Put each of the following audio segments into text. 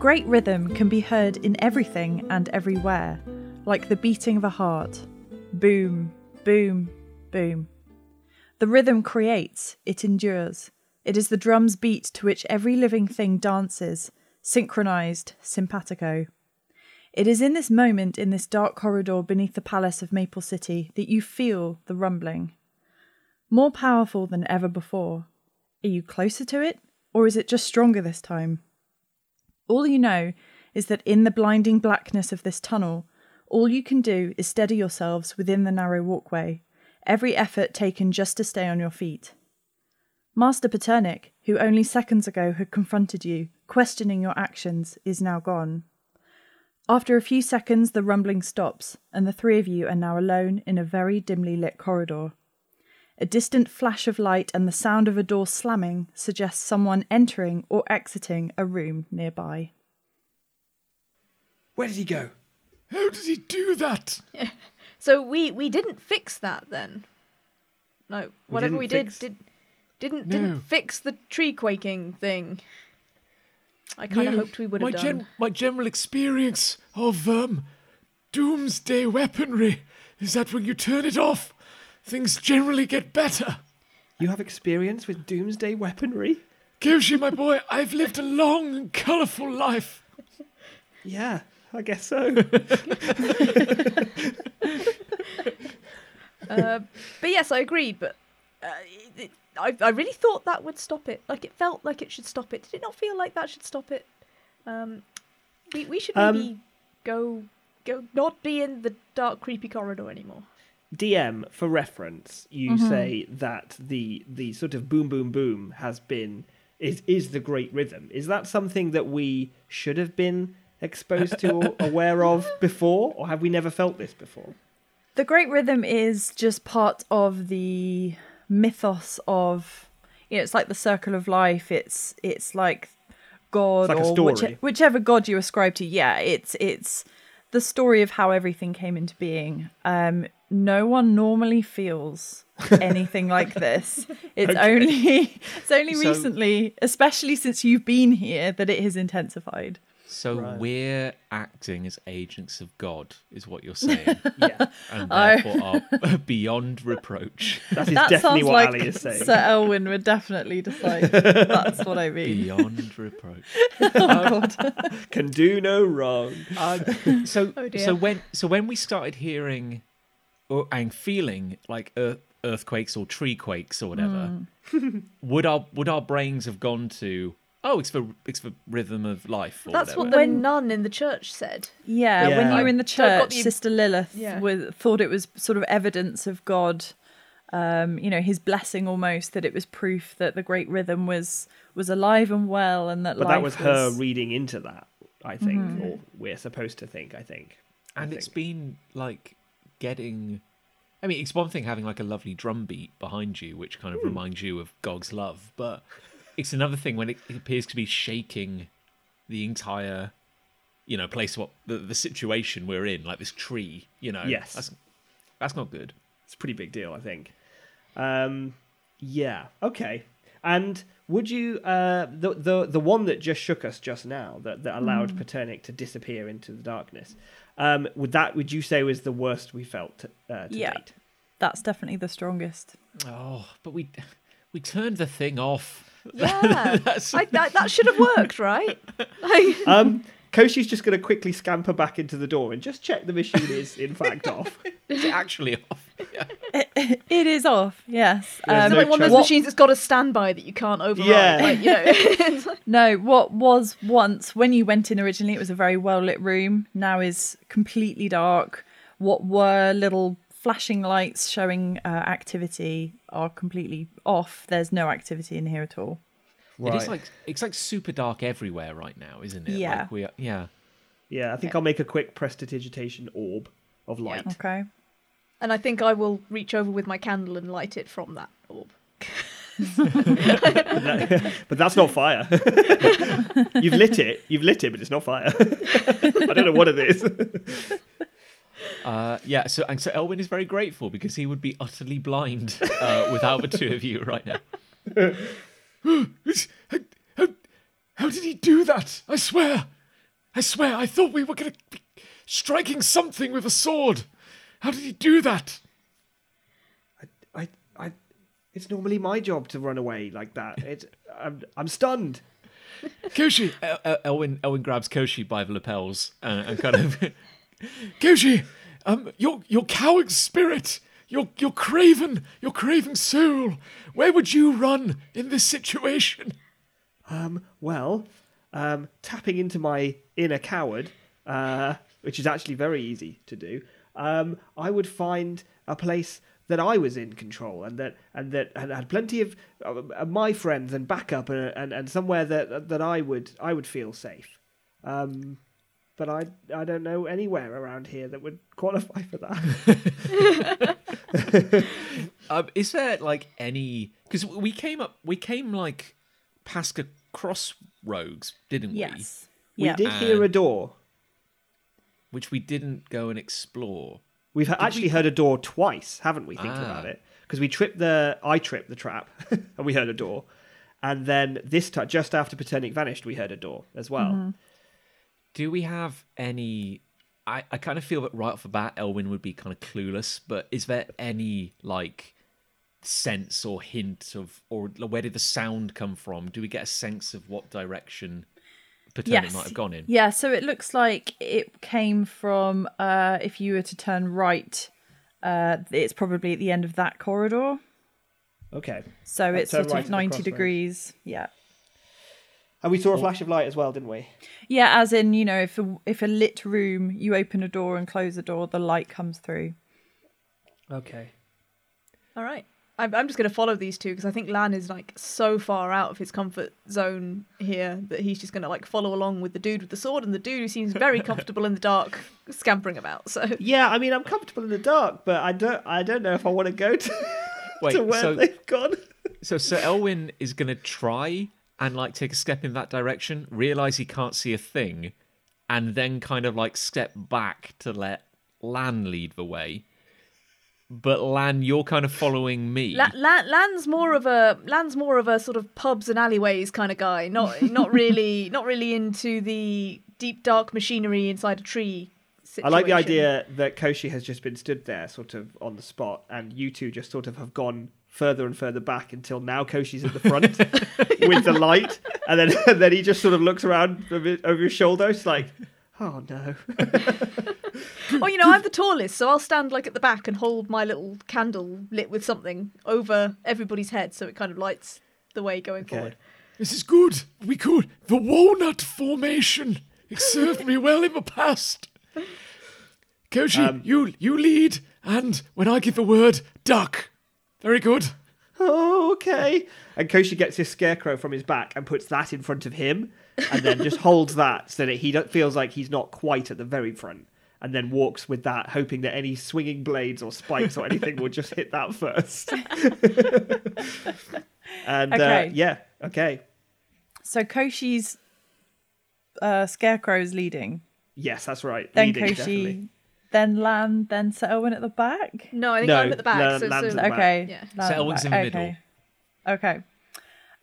Great rhythm can be heard in everything and everywhere, like the beating of a heart. Boom, boom, boom. The rhythm creates, it endures. It is the drum's beat to which every living thing dances, synchronized, simpatico. It is in this moment, in this dark corridor beneath the palace of Maple City, that you feel the rumbling. More powerful than ever before. Are you closer to it, or is it just stronger this time? All you know is that in the blinding blackness of this tunnel, all you can do is steady yourselves within the narrow walkway, every effort taken just to stay on your feet. Master Paternic, who only seconds ago had confronted you, questioning your actions, is now gone. After a few seconds, the rumbling stops, and the three of you are now alone in a very dimly lit corridor. A distant flash of light and the sound of a door slamming suggests someone entering or exiting a room nearby. Where did he go? How did he do that? So we we didn't fix that then. No, whatever didn't we did fix- did didn't No. didn't fix the tree quaking thing. I kind of No, hoped we would my have done. gen- my general experience of um, doomsday weaponry is that when you turn it off, things generally get better. You have experience with doomsday weaponry? Koshi, my boy, I've lived a long and colourful life. Yeah, I guess so. Uh, but yes, I agree. But uh, it, it- I I really thought that would stop it. Like it felt like it should stop it. Did it not feel like that should stop it? Um, we we should Um, maybe go go not be in the dark creepy corridor anymore. DM, for reference, you Mm-hmm. say that the the sort of boom boom boom has been is is the great rhythm. Is that something that we should have been exposed to or aware of before, or have we never felt this before? The Great Rhythm is just part of the mythos of, you know, it's like the circle of life. It's it's like God It's like or which, whichever God you ascribe to. Yeah, it's it's the story of how everything came into being. Um, no one normally feels anything like this. It's only it's only So- recently, especially since you've been here, that it has intensified. So Right. we're acting as agents of God, is what you're saying, Yeah, and I- therefore are beyond reproach. that is that definitely sounds what like Ali is saying. Sir Elwyn would definitely decide. That's what I mean. Beyond reproach. Can do no wrong. Um, so, Oh, dear. so when so when we started hearing or and feeling like earth, earthquakes or tree quakes or whatever, would our would our brains have gone to oh it's for it's for rhythm of life or That's whatever? what the nun in the church said. Yeah, when you were in the So I've got church, the- Sister Lilith Yeah. was, thought it was sort of evidence of God, um, you know, his blessing almost that it was proof that the great rhythm was was alive and well, and that But life that was her reading into that, I think, or we're supposed to think. I think. I and it's been like getting i mean it's one thing having like a lovely drum beat behind you which kind of reminds you of gog's love but it's another thing when it, it appears to be shaking the entire you know place what the, the situation we're in like this tree you know Yes. that's that's not good It's a pretty big deal, I think. Um, yeah. Okay. And would you uh, the the the one that just shook us just now that, that allowed Paternic to disappear into the darkness? Um, would that would you say was the worst we felt uh, to Yeah. date? That's definitely the strongest. oh but we we turned the thing off Yeah, I, that, that should have worked, right? Like, Um, Koshi's just going to quickly scamper back into the door and just check the machine is in fact off. Is it actually off It is off, yes. There's Um, no like one of those What- machines that's got a standby that you can't override. Yeah. Like, you know, No, what was once when you went in originally, it was a very well lit room. Now is completely dark. What were little flashing lights showing uh, activity are completely off. There's no activity in here at all. it is like it's like super dark everywhere right now isn't it Yeah. like we are, yeah Yeah, I think I'll make a quick prestidigitation orb of light. Okay. And I think I will reach over with my candle and light it from that orb. But that's not fire. you've lit it. You've lit it, but it's not fire. I don't know what it is. Uh, yeah, so and so Elwin is very grateful because he would be utterly blind uh, without the two of you right now. How, how, how did he do that? I swear. I swear, I thought we were going to be striking something with a sword. How did he do that? I, I, I it's normally my job to run away like that. It, I'm, I'm stunned. Koshi, El- El- Elwin Elwin grabs Koshi by the lapels and, and kind of Koshi, um, your your coward spirit, your your craven, your craven soul. Where would you run in this situation? Um, well, um, tapping into my inner coward, uh, which is actually very easy to do, um, I would find a place that I was in control and that and that and had plenty of uh, my friends and backup and, and, and somewhere that that I would I would feel safe. Um, but I I don't know anywhere around here that would qualify for that. Um, is there like any? Because we came up, we came like past a crossroads, didn't we? Yes. We yeah. did hear a door. We? Which we didn't go and explore. We've ha- actually heard a door twice, haven't we? Thinking Ah. about it, because we tripped the, I tripped the trap, and we heard a door, and then this time, just after Paternic vanished, we heard a door as well. Do we have any? I, I kind of feel that right off the bat, Elwin would be kind of clueless. But is there any like sense or hint of, or where did the sound come from? Do we get a sense of what direction Paternic Yes. might have gone in? Yeah, so it looks like it came from uh if you were to turn right, uh it's probably at the end of that corridor. Okay, So Let's it's sort right of 90 degrees. Yeah. and we saw a flash of light as well, didn't we? Yeah, as in, you know, if a, if a lit room, you open a door and close a door, the light comes through. Okay. All right. I'm, I'm just going to follow these two because I think Lan is like so far out of his comfort zone here that he's just going to like follow along with the dude with the sword and the dude who seems very comfortable in the dark, scampering about. So Yeah, I mean, I'm comfortable in the dark, but I don't, I don't know if I want to go to, Wait, to where so they've gone. so Sir Elwin is going to try and like take a step in that direction, realize he can't see a thing, and then kind of like step back to let Lan lead the way. But Lan, you're kind of following me. La- La- Lan's more of a Lan's more of a sort of pubs and alleyways kind of guy. Not not really not really into the deep dark machinery inside a tree. I like the idea that Koshi has just been stood there, sort of on the spot, and you two just sort of have gone further and further back until now Koshi's at the front with the light, and then and then he just sort of looks around over over his shoulder. It's like, oh no. well, you know, I'm the tallest, so I'll stand like at the back and hold my little candle lit with something over everybody's head, so it kind of lights the way going Okay. forward. This is good. We could. The walnut formation. It served me well in the past. Koshi, Um, you you lead, and when I give the word, duck. Very good. oh, okay. And Koshi gets his scarecrow from his back and puts that in front of him, and then just holds that so that he feels like he's not quite at the very front, and then walks with that, hoping that any swinging blades or spikes or anything will just hit that first. and uh, yeah, okay. So Koshi's uh, is leading. Yes, that's right. Then Leading, Koshi, definitely. then Lan, then Sir Owen at the back. No, I think No, I'm at the back. Lan- so, Lan's so at the back. Okay. Yeah. Lan So at Elwin's back. in the okay. Okay.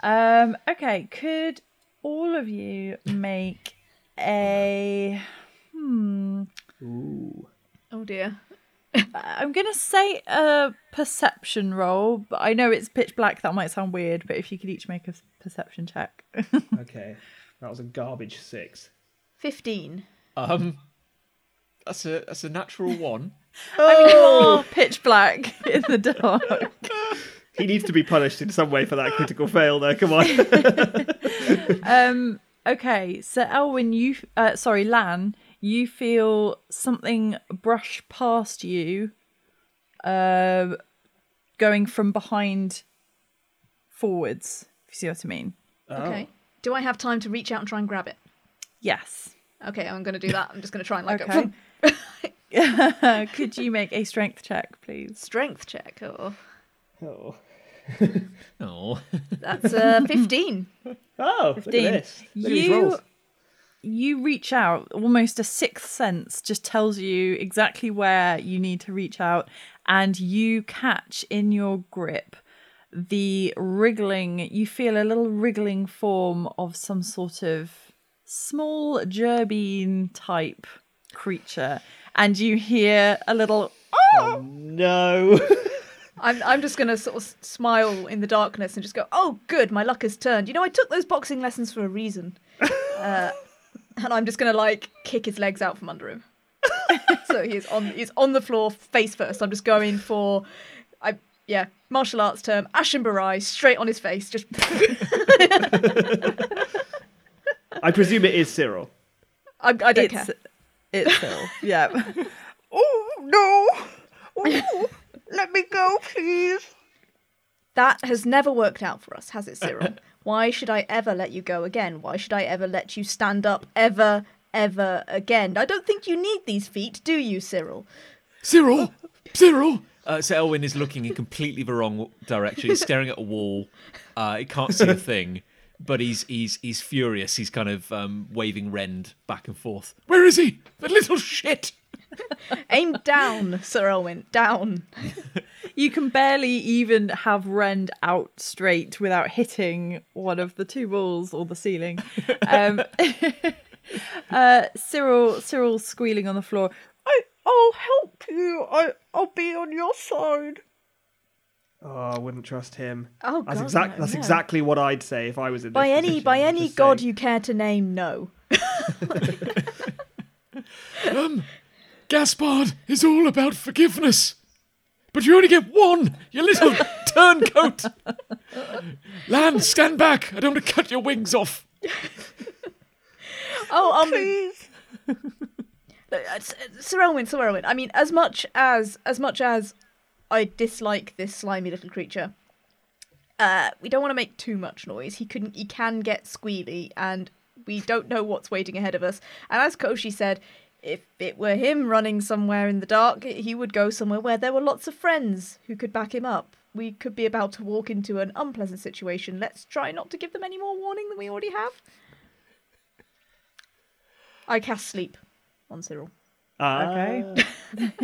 Um, okay. Could all of you make a hmm Ooh. oh dear. I'm gonna say a perception roll, but I know it's pitch black. That might sound weird, but if you could each make a perception check. Okay. That was a garbage six. Fifteen. Um, that's a that's a natural one. oh, pitch black in the dark. He needs to be punished in some way for that critical fail, There, Come on. Um. Okay. So Elwin, you uh, sorry, Lan, you feel something brush past you, uh, going from behind forwards. If you see what I mean. Okay. Do I have time to reach out and try and grab it? Yes. Okay, I'm going to do that. I'm just going to try and like Okay. go, Could you make a strength check, please? strength check. Oh, Oh. Oh, that's uh, fifteen. Oh, look at 15. this. Look at these You rolls. you reach out, almost a sixth sense just tells you exactly where you need to reach out, and you catch in your grip the wriggling, you feel a little wriggling form of some sort of small gerbean type creature, and you hear a little. Oh no! I'm I'm just gonna sort of smile in the darkness and just go, "Oh, good, my luck has turned." You know, I took those boxing lessons for a reason, uh, and I'm just gonna like kick his legs out from under him. so he's on he's on the floor face first. I'm just going for, I yeah, martial arts term, ashi barai, straight on his face. Just I presume it is Cyril. I, I don't It's care. it's Phil. yeah. oh no! Oh, let me go, please. That has never worked out for us, has it, Cyril? Why should I ever let you go again? Why should I ever let you stand up ever, ever again? I don't think you need these feet, do you, Cyril? Cyril, Cyril. Uh, so Elwyn is looking in completely the wrong direction. He's staring at a wall. Uh, he can't see a thing, but he's he's he's furious. He's kind of um, waving Rend back and forth. Where is he? The little shit. Aim down, Sir Elwyn, down. You can barely even have Rend out straight without hitting one of the two walls or the ceiling. Um, uh, Cyril, Cyril squealing on the floor. I, I'll help you. I, I'll be on your side. Oh, I wouldn't trust him. Oh, that's God, exact. no, that's no. exactly what I'd say if I was in. This By any position, by any god saying. you care to name, no. Um, Gaspard is all about forgiveness. But you only get one, you little turncoat. Lan, stand back. I don't want to cut your wings off. Oh, um, Uh, S- Sir Elwyn, Sir Elwyn. I mean, as much as as much as I dislike this slimy little creature, uh, we don't want to make too much noise. He can he can get squealy, and we don't know what's waiting ahead of us. And as Koshi said, if it were him running somewhere in the dark, he would go somewhere where there were lots of friends who could back him up. We could be about to walk into an unpleasant situation. Let's try not to give them any more warning than we already have. I cast sleep on Cyril. Ah. Okay.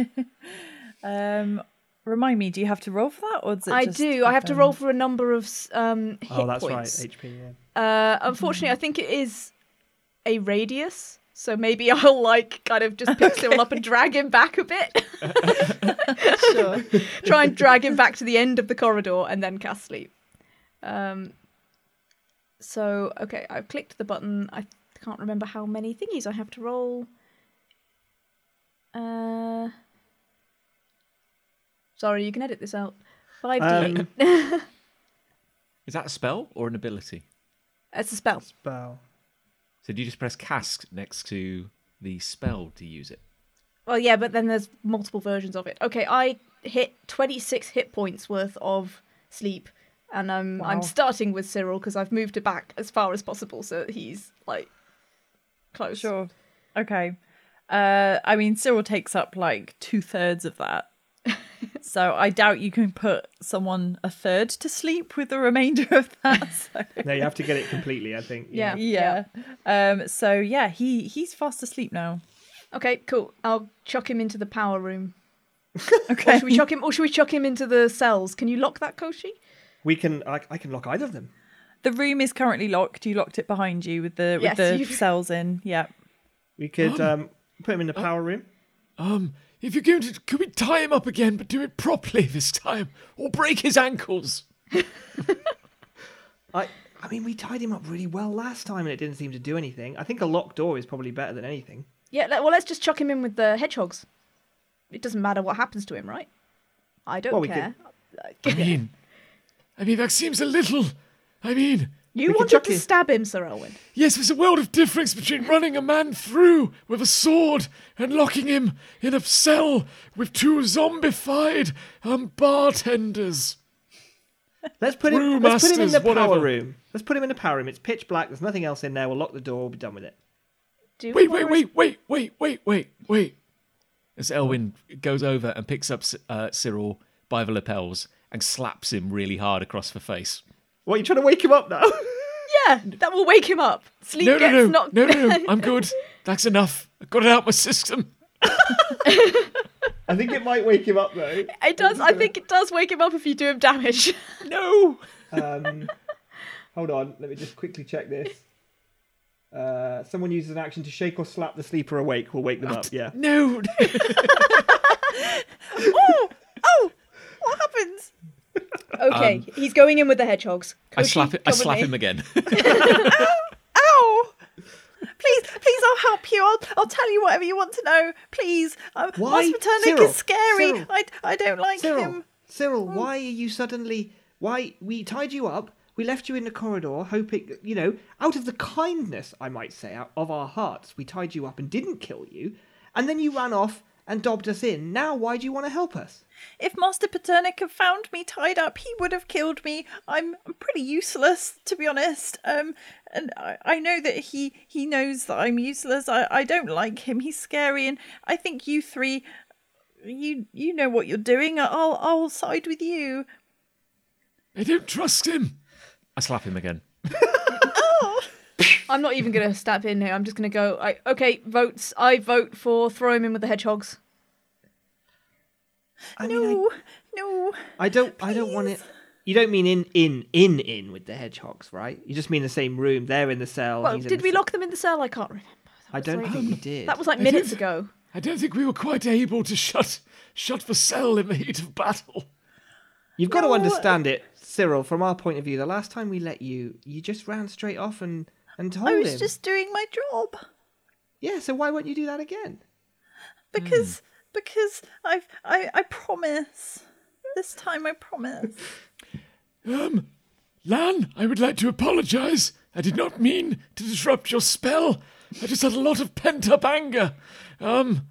um, remind me, do you have to roll for that, or does it I just do. I have to roll for a number of s- um, hit points. Oh, that's points. right. HP. Yeah. Uh, unfortunately, I think it is a radius, so maybe I'll like kind of just pick Cyril up and drag him back a bit. Sure. Try and drag him back to the end of the corridor and then cast sleep. Um. So okay, I've clicked the button. I can't remember how many thingies I have to roll. Uh. Sorry, you can edit this out. Five D. Um, Is that a spell or an ability? It's a spell. spell. So do you just press cast next to the spell to use it? Well, yeah, but then there's multiple versions of it. Okay, I hit 26 hit points worth of sleep, and I'm Wow. I'm starting with Cyril because I've moved it back as far as possible so that he's like close. Sure. Okay. Uh, I mean, Cyril takes up like two thirds of that. So I doubt you can put someone a third to sleep with the remainder of that. So. No, you have to get it completely. I think. Yeah. yeah. Um. So yeah, he he's fast asleep now. Okay, cool. I'll chuck him into the power room. Okay. Or should we chuck him? Or should we chuck him into the cells? Can you lock that, Koshi? We can. I, I can lock either of them. The room is currently locked. You locked it behind you with the Yes, with the you've- cells in. Yeah. We could um, put him in the power room. Um, if you're going to, could we tie him up again, but do it properly this time, or break his ankles? I. I mean, we tied him up really well last time, and it didn't seem to do anything. I think a locked door is probably better than anything. Yeah. Well, let's just chuck him in with the hedgehogs. It doesn't matter what happens to him, right? I don't Well, we care. I mean, I mean that seems a little. I mean, You We wanted to him- stab him, Sir Elwyn. yes, there's a world of difference between running a man through with a sword and locking him in a cell with two zombified um bartenders. Let's put him. Room Let's put him in the masters, power whatever. room. Let's put him in the power room. It's pitch black. There's nothing else in there. We'll lock the door. We'll be done with it. Do we Wait, wait, res- wait, wait, wait, wait, wait, wait. As Elwyn goes over and picks up uh, Cyril by the lapels and slaps him really hard across the face. What? You trying to wake him up now? Yeah, that will wake him up. Sleep No, no, gets no, knocked. no, no, no. I'm good. That's enough. I got it out my system. I think it might wake him up though. It does. I think it does wake him up if you do him damage. No. Um, hold on. Let me just quickly check this. Uh, someone uses an action to shake or slap the sleeper awake. We'll wake them up. Yeah. No. oh, oh, what happens? Okay, Um, he's going in with the hedgehogs. I slap it. I slap him again. Ow! Please, please, I'll help you. I'll, I'll tell you whatever you want to know. Please. Um, Why? Master Cyril, is scary. Cyril. I, I don't like Cyril, him. Cyril, why are you suddenly? Why we tied you up? We left you in the corridor, hoping you know, out of the kindness, I might say, out of our hearts, we tied you up and didn't kill you, and then you ran off and dobbed us in. Now, why do you want to help us? If Master Paternic had found me tied up, he would have killed me. I'm, I'm pretty useless, to be honest. Um, and I, I know that he he knows that I'm useless. I, I don't like him. He's scary, and I think you three, you you know what you're doing. I'll I'll side with you. I don't trust him. I slap him again. I'm not even going to step in here. I'm just going to go. I, okay, votes. I vote for throw him in with the hedgehogs. I mean, no, no. I, I don't, I don't want it. You don't mean in, in, in, in with the hedgehogs, right? You just mean the same room. They're in the cell. Well, he's did we cell. lock them in the cell? I can't remember. That I don't like- think we did. That was like I minutes don't- ago. I don't think we were quite able to shut shut the cell in the heat of battle. You've got No, to understand it, Cyril. From our point of view, the last time we let you, you just ran straight off and and told him. I was him. just doing my job Yeah. So why won't you do that again? because Hmm. Because I've I I promise. This time I promise. Um, Lan, I would like to apologize. I did not mean to disrupt your spell. I just had a lot of pent up anger. Um,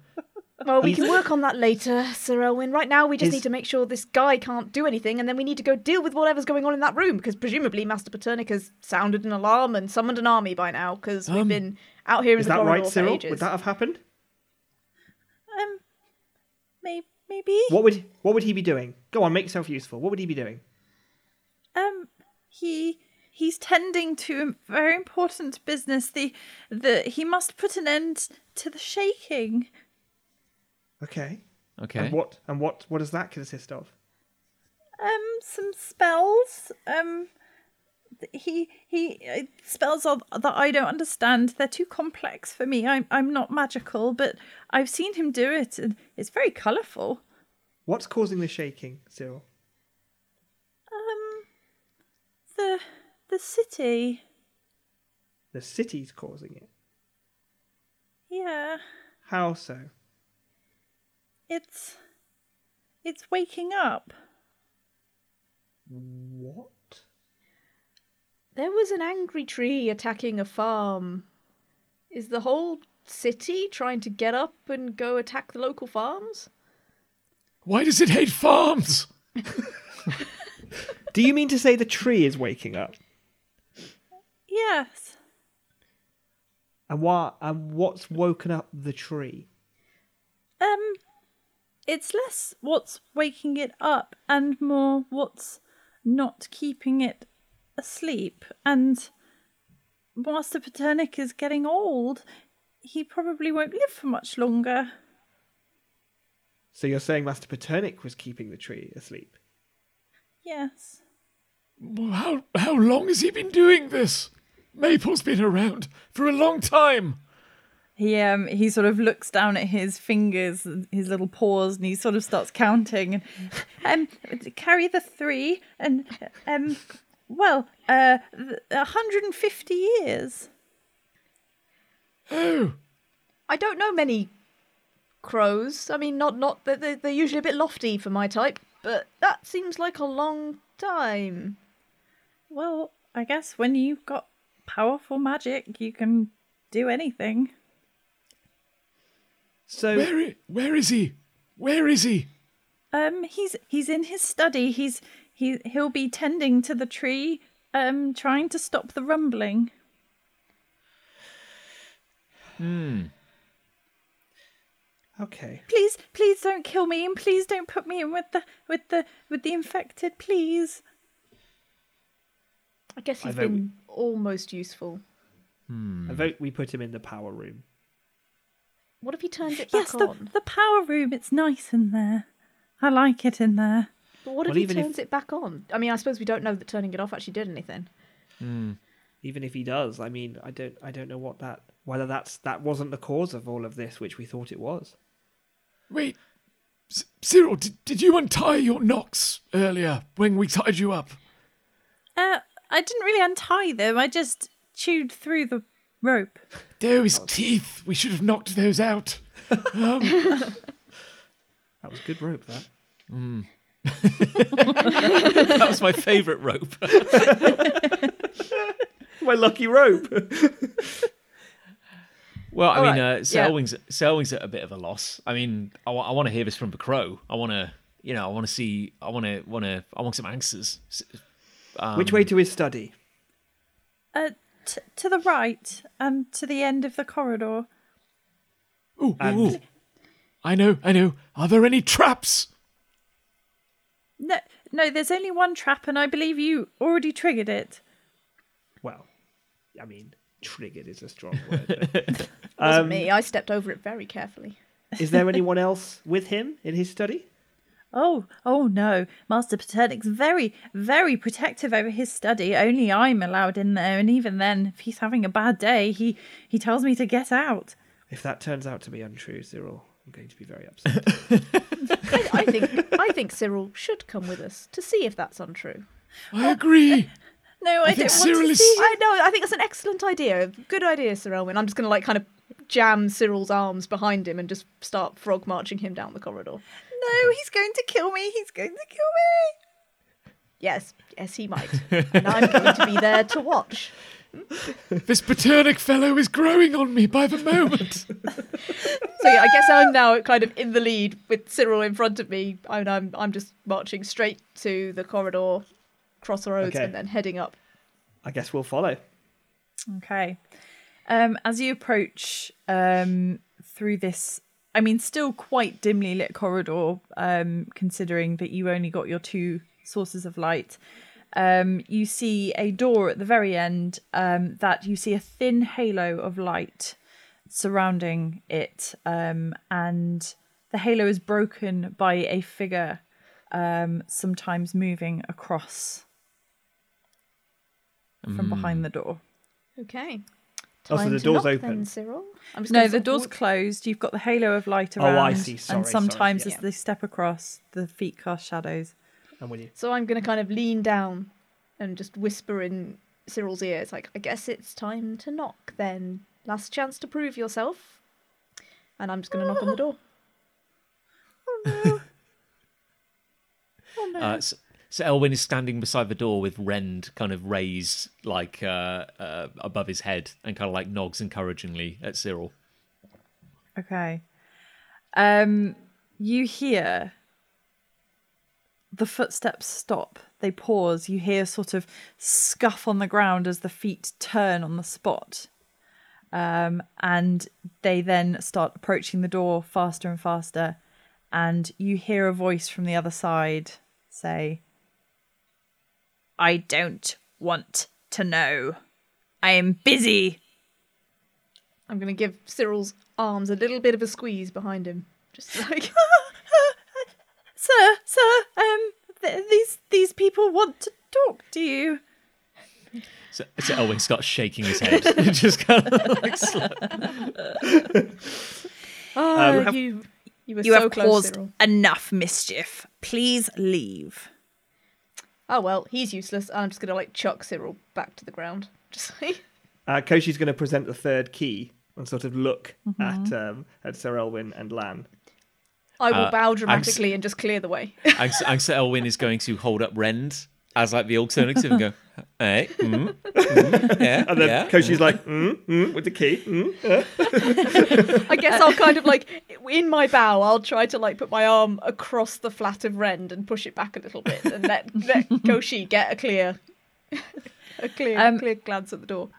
Well, we can work on that later, Sir Elwyn. Right now, we just Is- need to make sure this guy can't do anything, and then we need to go deal with whatever's going on in that room, because presumably Master Paternic has sounded an alarm and summoned an army by now, because we've Um, been out here in Is the that corridor right, for Cyril? ages. Would that have happened? Um, maybe maybe. What would what would he be doing? Go on, make yourself useful. What would he be doing? Um, he he's tending to a very important business. The the he must put an end to the shaking. Okay. Okay. And what and what what does that consist of? Um, some spells. Um, th- he he spells that I don't understand. They're too complex for me. I'm I'm not magical, but I've seen him do it, and it's very colourful. What's causing the shaking, Cyril? Um, the the city. The city's causing it. Yeah, How so? it's it's waking up. What? There was an angry tree attacking a farm. Is the whole city trying to get up and go attack the local farms? why does it hate farms? Do you mean to say the tree is waking up? Yes. And what and what's woken up the tree? Um, it's less what's waking it up and more what's not keeping it asleep. And Master Paternic is getting old. He probably won't live for much longer. So you're saying Master Paternic was keeping the tree asleep? Yes. Well, How how long has he been doing this? Maple's been around for a long time. He um he sort of looks down at his fingers, and his little paws, and he sort of starts counting. And um, carry the three, and um, well, uh, hundred and fifty years. Oh, I don't know many crows. I mean, not not they're, they're they're usually a bit lofty for my type, but that seems like a long time. Well, I guess when you've got powerful magic, you can do anything. So where where is he? Where is he? Um, he's he's in his study. He's he he'll be tending to the tree, um, trying to stop the rumbling. Hmm. Okay. Please, please don't kill me, and please don't put me in with the with the with the infected. Please. I guess I he's vote we- been almost useful. Hmm. I vote we put him in the power room. What if he turns it back Yes, the on? the power room. It's nice in there. I like it in there. But what if Well, he even if- turns it back on? I mean, I suppose we don't know that turning it off actually did anything. even if he does, I mean, I don't, I don't know what that, whether that's that wasn't the cause of all of this, which we thought it was. Wait, C- Cyril, did, did you untie your knocks earlier when we tied you up? Uh, I didn't really untie them. I just chewed through the rope. Those teeth. We should have knocked those out. Um, That was good rope. That. That was my favourite rope. My lucky rope. Well, I All mean, right, uh, yeah. Selwing's Selwing's at a bit of a loss. I mean, I, want to hear this from the crow. I want to, you know, I want to see. I want to, want to, I want some answers. Um, Which way to his study? Uh, t- to the right and to the end of the corridor. ooh, ooh, ooh. I know, I know. Are there any traps? No, no, there's only one trap, and I believe you already triggered it. Well, I mean, triggered is a strong word. but- Wasn't Um, me. I stepped over it very carefully. Is there anyone else with him in his study? Oh, oh no. Master Paternic's very, very protective over his study. Only I'm allowed in there, and even then, if he's having a bad day, he, he tells me to get out. If that turns out to be untrue, Cyril, I'm going to be very upset. I, I think I think Cyril should come with us to see if that's untrue. I agree. No, I, think don't Cyril want to is- see. I know. I think that's an excellent idea. Good idea, Sir Elwin. I'm just going to like kind of jam Cyril's arms behind him and just start frog marching him down the corridor. No, he's going to kill me. He's going to kill me. Yes, yes, he might. And I'm going to be there to watch. This Paternic fellow is growing on me by the moment. So yeah, I guess I'm now kind of in the lead with Cyril in front of me, and I'm I'm just marching straight to the corridor, crossroads, Okay. and then heading up. I guess we'll follow. Okay. Um, as you approach um, through this, I mean, still quite dimly lit corridor, um, considering that you only got your two sources of light, um, you see a door at the very end um, that you see a thin halo of light surrounding it, um, and the halo is broken by a figure, um, sometimes moving across from behind the door. Okay. Oh, so Time the to door's knock open. Then, Cyril. I'm just No, gonna the sort of door's walk- closed. You've got the halo of light Oh, around. I see. Sorry, and sorry. sometimes Yeah. as they step across, the feet cast shadows. I'm with you. So I'm going to kind of lean down and just whisper in Cyril's ear. It's like, I guess it's time to knock then. Last chance to prove yourself. And I'm just going to knock on the door. Oh no! Uh, so, so Elwin is standing beside the door with Rend kind of raised like uh, uh, above his head and kind of like nods encouragingly at Cyril. Okay. Um, you hear the footsteps stop. They pause. You hear sort of scuff on the ground as the feet turn on the spot. Um, and they then start approaching the door faster and faster. And you hear a voice from the other side say, I don't want to know. I am busy. I'm going to give Cyril's arms a little bit of a squeeze behind him. Just like, sir, sir, um, th- these these people want to talk to you. So, so Elwin starts shaking his head, just kind of like sl- oh, have- you, you were You so have close, caused Cyril. enough mischief. Please leave. Oh, well, he's useless. I'm just going to like chuck Cyril back to the ground. Just like, Uh, Koshi's going to present the third key and sort of look at um, at Sir Elwin and Lan. I will Uh, bow I'm s- dramatically and just clear the way. and, so- and so Elwin is going to hold up Rend as like the alternative and go, hey, mm, mm, yeah, And then yeah. Koshi's like, mm, mm, with the key. Mm, uh. I guess I'll kind of like in my bow, I'll try to like put my arm across the flat of Rend and push it back a little bit and let let Koshi get a clear a clear Um, clear glance at the door.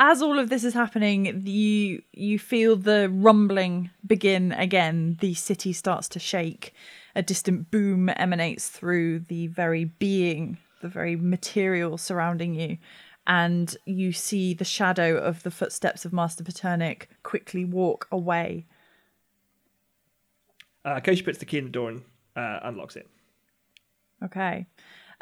As all of this is happening, you you feel the rumbling begin again. The city starts to shake. A distant boom emanates through the very being, the very material surrounding you, and you see the shadow of the footsteps of Master Paternic quickly walk away. Uh, Koshi puts the key in the door and uh, unlocks it. Okay.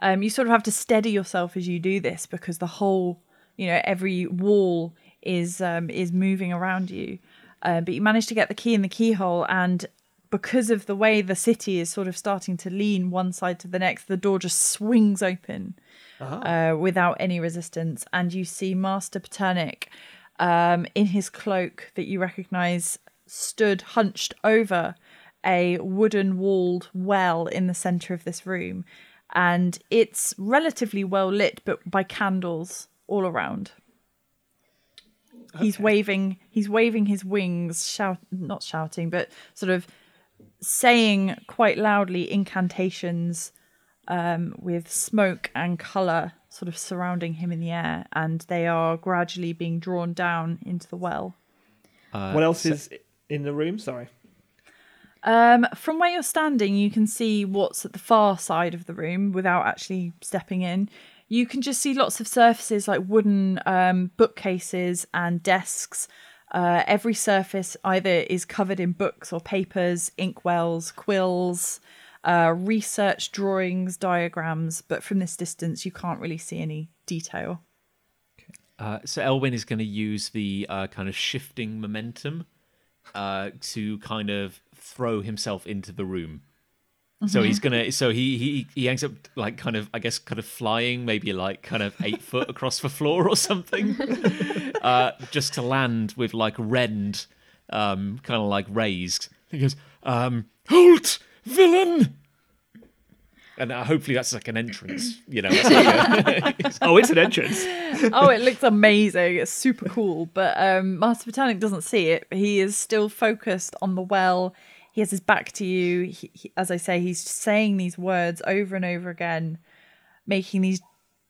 Um, you sort of have to steady yourself as you do this because the whole you know every wall is um, is moving around you. Uh, but you manage to get the key in the keyhole, and because of the way the city is sort of starting to lean one side to the next, the door just swings open uh, without any resistance, and you see Master Paternic um, in his cloak that you recognise stood hunched over a wooden walled well in the centre of this room, and it's relatively well lit, but by candles all around. He's waving. He's waving his wings, shout, not shouting, but sort of saying quite loudly incantations um, with smoke and color sort of surrounding him in the air, and they are gradually being drawn down into the well. Uh, what else so- is in the room? Sorry. Um, from where you're standing, you can see what's at the far side of the room without actually stepping in. You can just see lots of surfaces like wooden um, bookcases and desks. Uh, every surface either is covered in books or papers, inkwells, quills, uh, research drawings, diagrams, but from this distance, you can't really see any detail. Uh, so Elwin is going to use the uh, kind of shifting momentum uh, to kind of throw himself into the room. So he's gonna. So he he he ends up like kind of I guess kind of flying, maybe like kind of eight foot across the floor or something, uh, just to land with like rend, um, kind of like raised. He goes, um, "Halt, villain!" And uh, hopefully that's like an entrance, you know. Like a- Oh, it's an entrance. oh, it looks amazing. It's super cool. But um, Master Paternic doesn't see it. He is still focused on the well. He has his back to you. He, he, as I say, he's saying these words over and over again, making these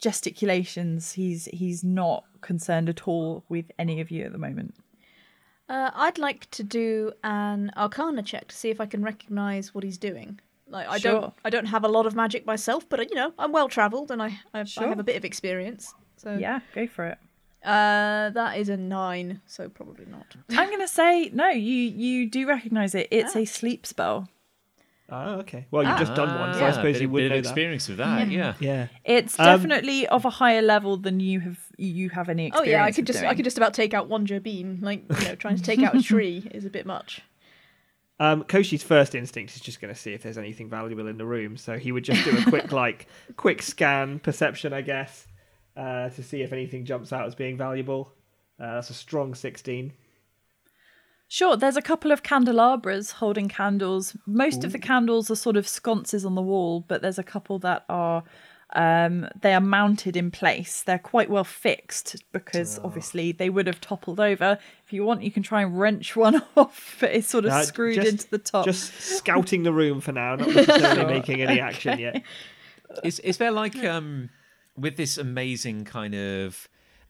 gesticulations. He's he's not concerned at all with any of you at the moment. Uh, I'd like to do an Arcana check to see if I can recognize what he's doing. Like I Sure. don't, I don't have a lot of magic myself, but you know, I'm well travelled and I, I, I have a bit of experience. So Yeah, go for it. Uh, that is a nine, so probably not. I'm gonna say no. You you do recognize it. It's Ah. a sleep spell. Oh, okay. Well, you've just done one, so Ah, I suppose bit you would bit know of that. experience with that. Yeah. Yeah. It's Um, definitely of a higher level than you have. You have any experience. Oh experience. yeah, I could of just, I doing. could just about take out one Jabin. Like you know, trying to take out a tree is a bit much. Um, Koshi's first instinct is just going to see if there's anything valuable in the room, so he would just do a quick, like, quick scan perception, I guess, uh, to see if anything jumps out as being valuable. Uh, that's a strong sixteen. Sure, there's a couple of candelabras holding candles. Most of the candles are sort of sconces on the wall, but there's a couple that are um they are mounted in place. They're quite well fixed because obviously they would have toppled over. If you want you can try and wrench one off, but it's sort of Uh, screwed just- into the top. Just scouting the room for now, not necessarily making any action yet. Is is there like um with this amazing kind of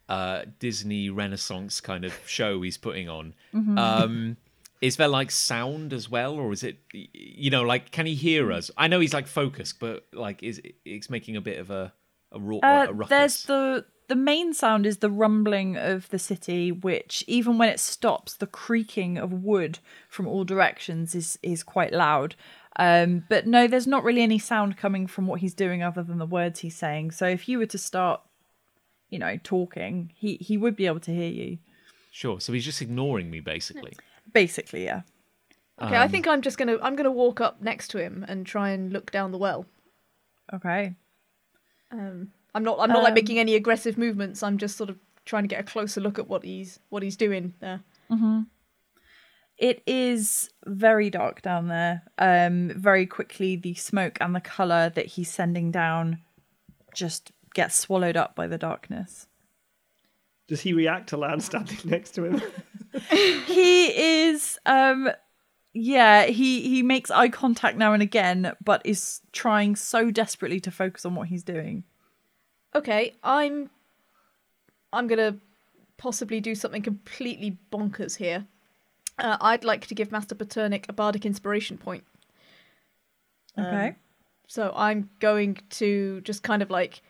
uh Disney Renaissance kind of show he's putting on? Um is there like sound as well, or is it you know like can he hear us? I know he's like focused, but like is it's making a bit of a a, raw, Uh, a there's the the main sound is the rumbling of the city, which even when it stops, the creaking of wood from all directions is is quite loud. Um, but no, there's not really any sound coming from what he's doing other than the words he's saying. So if you were to start, you know, talking, he he would be able to hear you. sure. So he's just ignoring me basically. Basically, yeah. Okay, I think I'm just gonna, I'm gonna walk up next to him and try and look down the well. Okay. Um, I'm not, I'm not like Um, making any aggressive movements. I'm just sort of trying to get a closer look at what he's, what he's doing there. It is very dark down there. Um, very quickly, the smoke and the color that he's sending down just gets swallowed up by the darkness. Does he react to Lan standing next to him? he is, um, yeah, he he makes eye contact now and again, but is trying so desperately to focus on what he's doing. Okay, I'm, I'm gonna possibly do something completely bonkers here. Uh, I'd like to give Master Paternic a bardic inspiration point. Okay. So I'm going to just kind of like,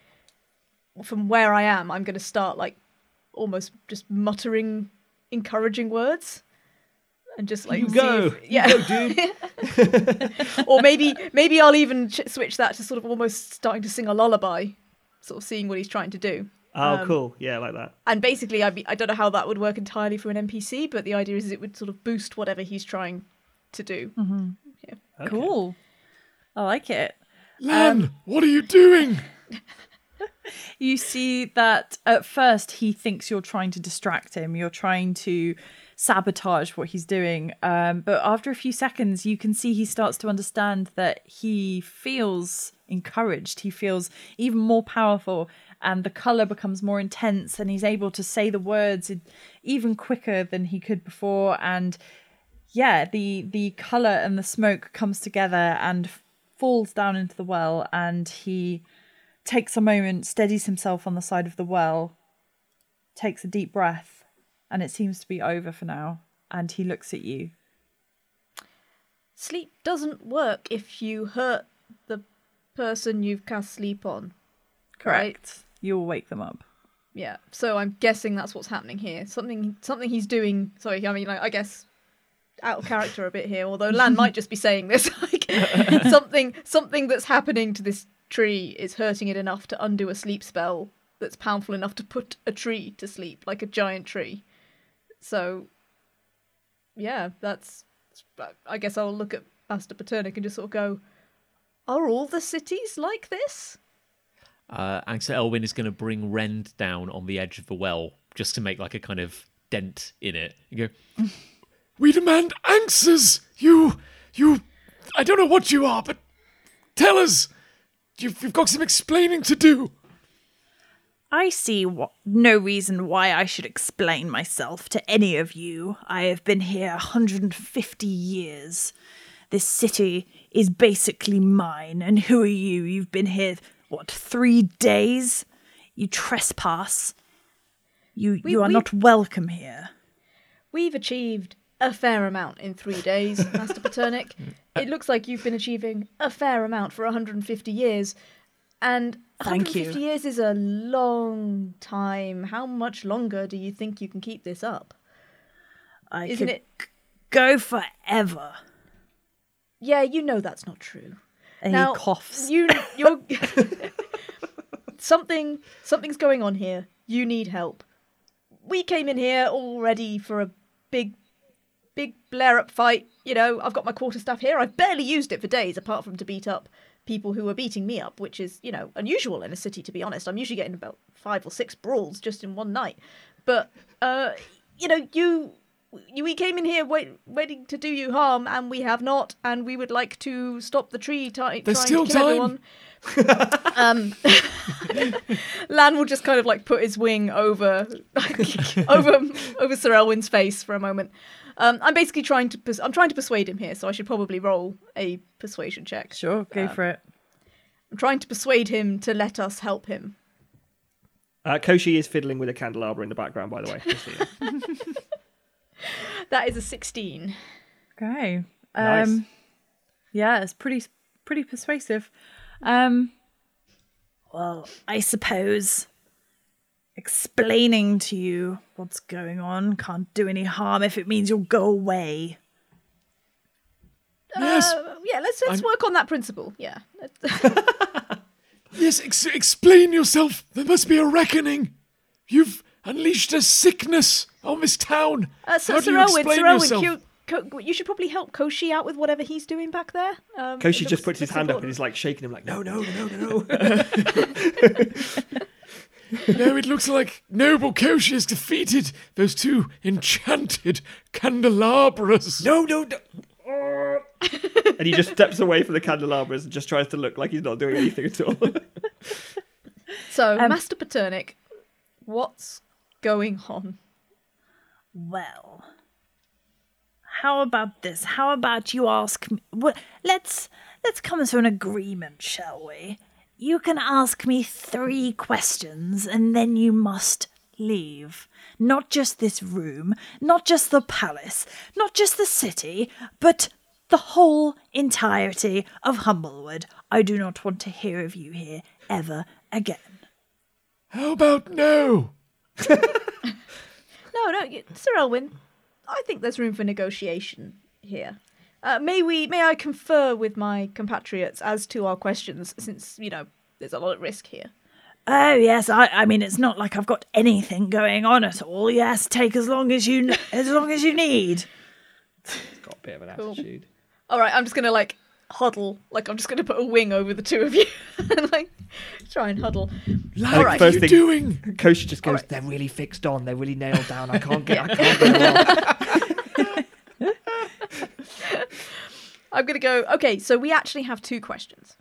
from where I am, I'm going to start like almost just muttering encouraging words. And just like You go. if- yeah, or maybe maybe I'll even ch- switch that to sort of almost starting to sing a lullaby, sort of seeing what he's trying to do. Oh, Um, cool. Yeah, I like that. And basically, I, be, I don't know how that would work entirely for an NPC, but the idea is it would sort of boost whatever he's trying to do. Okay. Cool. I like it. Lan, what are you doing? You see that at first he thinks you're trying to distract him, you're trying to sabotage what he's doing. Um, but after a few seconds, you can see he starts to understand that he feels encouraged, he feels even more powerful, and the color becomes more intense, and he's able to say the words even quicker than he could before. And yeah, the the color and the smoke comes together and falls down into the well, and he takes a moment, steadies himself on the side of the well, takes a deep breath, and it seems to be over for now. And he looks at you. Sleep doesn't work if you hurt the person you've cast sleep on. Correct. You'll wake them up. Yeah, so I'm guessing that's what's happening here. Something, something he's doing. Sorry, I mean, like, I guess out of character a bit here. Although Lan might just be saying this, like something, something that's happening to this tree is hurting it enough to undo a sleep spell that's powerful enough to put a tree to sleep, like a giant tree. So, yeah, that's. I guess I'll look at Master Paternic and just sort of go, "Are all the cities like this?" Uh, Angsa Elwyn is going to bring Rend down on the edge of the well just to make like a kind of dent in it. And go, We demand answers. You, you, I don't know what you are, but tell us. You've, you've got some explaining to do. I see no reason why I should explain myself to any of you. I have been here 150 years. This city is basically mine, and who are you? You've been here, what, three days? You trespass. You, We- you are not welcome here. We've achieved a fair amount in three days, Master Paternic. It looks like you've been achieving a fair amount for 150 years. And Thank you. 150 years is a long time. How much longer do you think you can keep this up? I Isn't it? go forever. Yeah, you know that's not true. And now, he coughs. You, you're something. Something's going on here. You need help. We came in here all ready for a big, big blare up fight. You know, I've got my quarterstaff here. I've barely used it for days, apart from to beat up people who were beating me up, which is you know unusual in a city. To be honest, I'm usually getting about five or six brawls just in one night. But uh, you know, you. You- We came in here wait, waiting to do you harm, and we have not. And we would like to stop the tree ty- There's trying still to kill time. everyone. um, Lan will just kind of like put his wing over over over Sir Elwyn's face for a moment. Um, I'm basically trying to pers- I'm trying to persuade him here, so I should probably roll a persuasion check. Sure, go Uh, for it. I'm trying to persuade him to let us help him. Uh, Koshi is fiddling with a candelabra in the background, by the way. just so you know. That is a 16. Okay. Nice. Um, yeah, it's pretty pretty persuasive. Um, well, I suppose explaining to you what's going on can't do any harm if it means you'll go away. Yes. Uh, yeah, let's let's I'm- work on that principle. Yeah. Yes, ex- explain yourself. There must be a reckoning. You've unleashed a sickness on this town. Uh, so, How do Sir you Elwyn, explain Sir Elwyn, yourself? you, you should probably help Koshi out with whatever he's doing back there. Um, Koshi just puts his hand up and important. is like shaking him, like, no, no, no, no, no. No, it looks like Noble Koshi has defeated those two enchanted candelabras. no, no, no. and he just steps away from the candelabras and just tries to look like he's not doing anything at all. So, Um, Master Paternic, what's going on? Well, how about this? How about you ask me? Well, let's let's come to an agreement, shall we? You can ask me three questions, and then you must leave. Not just this room, not just the palace, not just the city, but the whole entirety of Humblewood. I do not want to hear of you here ever again. How about no? No, no, Sir Elwyn, I think there's room for negotiation here. Uh, may we, may I confer with my compatriots as to our questions, since you know there's a lot at risk here. Oh yes, I, I mean it's not like I've got anything going on at all. Yes, take as long as you as long as you need. It's got a bit of an Cool. attitude. All right, I'm just gonna like huddle. Like I'm just gonna put a wing over the two of you and like try and huddle. Lan, All what are First you thing- doing? Coach just goes, Alright. they're really fixed on, they're really nailed down. I can't get, I can't get I'm gonna go. Okay, so we actually have two questions.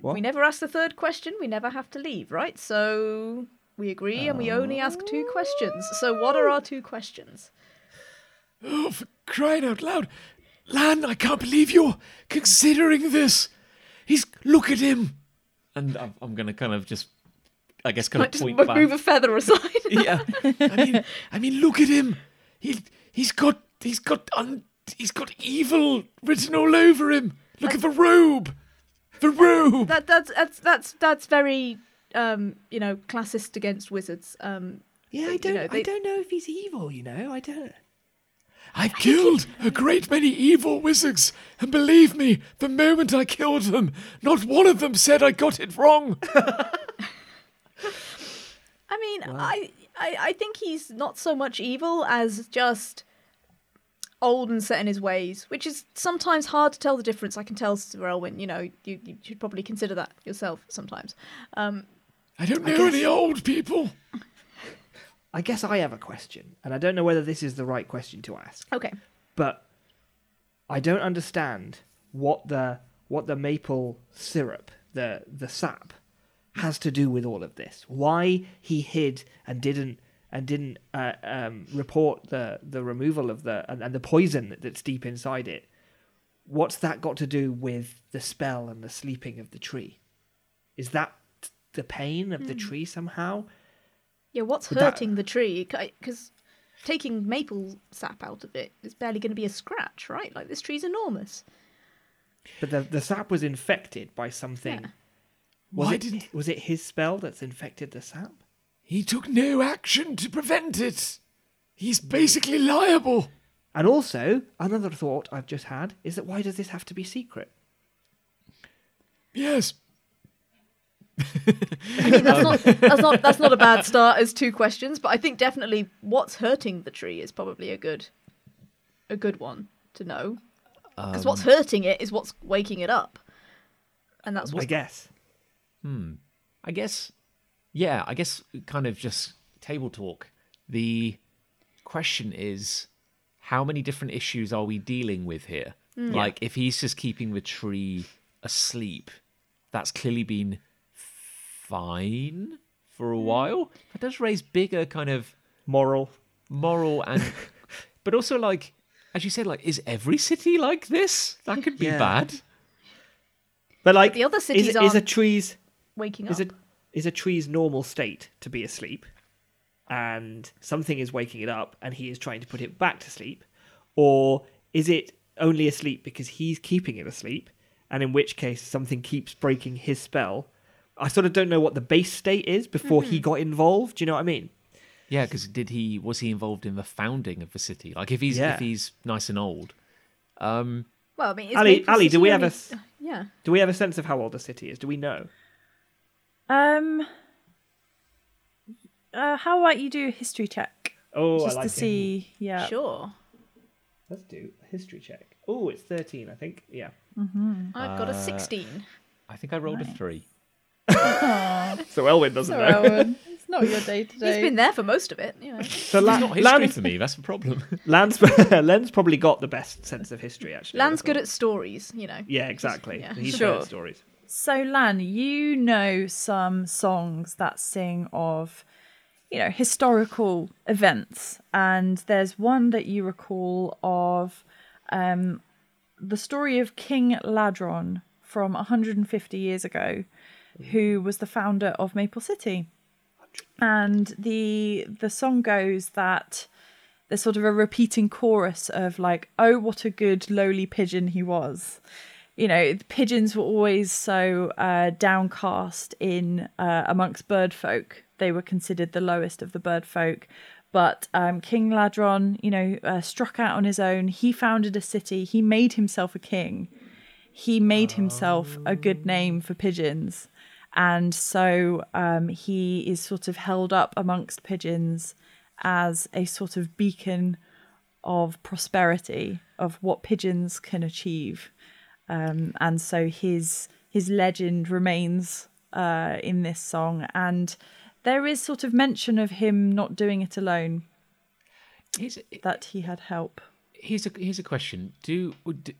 What? We never ask the third question. We never have to leave, right? So we agree, and we only ask two questions. So what are our two questions? Oh, for crying out loud. Lan, I can't believe you're considering this. He's. Look at him. And I'm, I'm going to kind of just, I guess, kind Like of just point move a feather aside. yeah. I mean, I mean, look at him. He, he's got, he's got, un, he's got evil written all over him. Look at the robe. The robe. that that's that's that's that's very um you know classist against wizards. Um, Yeah, I don't, know, I don't know if he's evil, you know, I don't. I've killed a great many evil wizards, and believe me, the moment I killed them, not one of them said I got it wrong. I mean, I, I I think he's not so much evil as just old and set in his ways, which is sometimes hard to tell the difference. I can tell, Sir Elwyn, you know, you, you should probably consider that yourself sometimes. Um, I don't know any old people. I guess I have a question, and I don't know whether this is the right question to ask, okay, but I don't understand what the what the maple syrup, the the sap, has to do with all of this. Why he hid and didn't and didn't uh, um, report the the removal of the and, and the poison that's deep inside it. What's that got to do with the spell and the sleeping of the tree? Is that the pain of the tree somehow? Yeah, what's Would that- hurting the tree? Because taking maple sap out of it is barely going to be a scratch, right? Like this tree's enormous. But the the sap was infected by something. Yeah. Was Why it did- was it his spell that's infected the sap? He took no action to prevent it. He's basically liable. And also, another thought I've just had is that why does this have to be secret? Yes. I mean, that's not um, that's not that's not a bad start as two questions, but I think definitely what's hurting the tree is probably a good a good one to know. Because what's Um, hurting it is what's waking it up, and that's what I guess. Hmm. I guess, yeah, I guess kind of just table talk. The question is, how many different issues are we dealing with here? Hmm. Like, if he's just keeping the tree asleep, that's clearly been fine for a hmm. while. That does raise bigger kind of Moral. moral and, but also like, as you said, like, is every city like this? That could be Yeah. bad. But like the other is, cities is a tree's waking is up. a is a tree's normal state to be asleep and something is waking it up and he is trying to put it back to sleep or is it only asleep because he's keeping it asleep and in which case something keeps breaking his spell i sort of don't know what the base state is before he got involved do you know what i mean Yeah, because did he was he involved in the founding of the city? Like if he's Yeah. if he's nice and old, um, Well, I mean, is Ali- Maple Ali, do we have a Yeah. do we have a sense of how old the city is do we know Um. Uh, how about you do a history check oh just to see? Yeah. Sure. let's do a history check oh it's 13 i think yeah Mm-hmm. I've got a Uh, 16. I think I rolled a three. so elwyn doesn't So, know Owen, it's not your day He's today. been there for most of it, you know. so La- It's not history Lan- for me. That's the problem. Lan's, Len's probably got the best sense of history, actually. Land's I good at stories, you know. Yeah, exactly. Yeah. He's Sure. good at stories. So, Lan, you know some songs that sing of, you know, historical events, and there's one that you recall of um, the story of King Ladron from 150 years ago, who was the founder of Maple City. And the the song goes that there's sort of a repeating chorus of like, "Oh, what a good lowly pigeon he was." You know, pigeons were always so uh, downcast in uh, amongst bird folk. They were considered the lowest of the bird folk. But um, King Ladron, you know, uh, struck out on his own. He founded a city. He made himself a king. He made himself a good name for pigeons. And so um, he is sort of held up amongst pigeons as a sort of beacon of prosperity, of what pigeons can achieve. Um, and so his his legend remains uh, in this song, and there is sort of mention of him not doing it alone, Here's, that he had help. here's a here's a question: Do would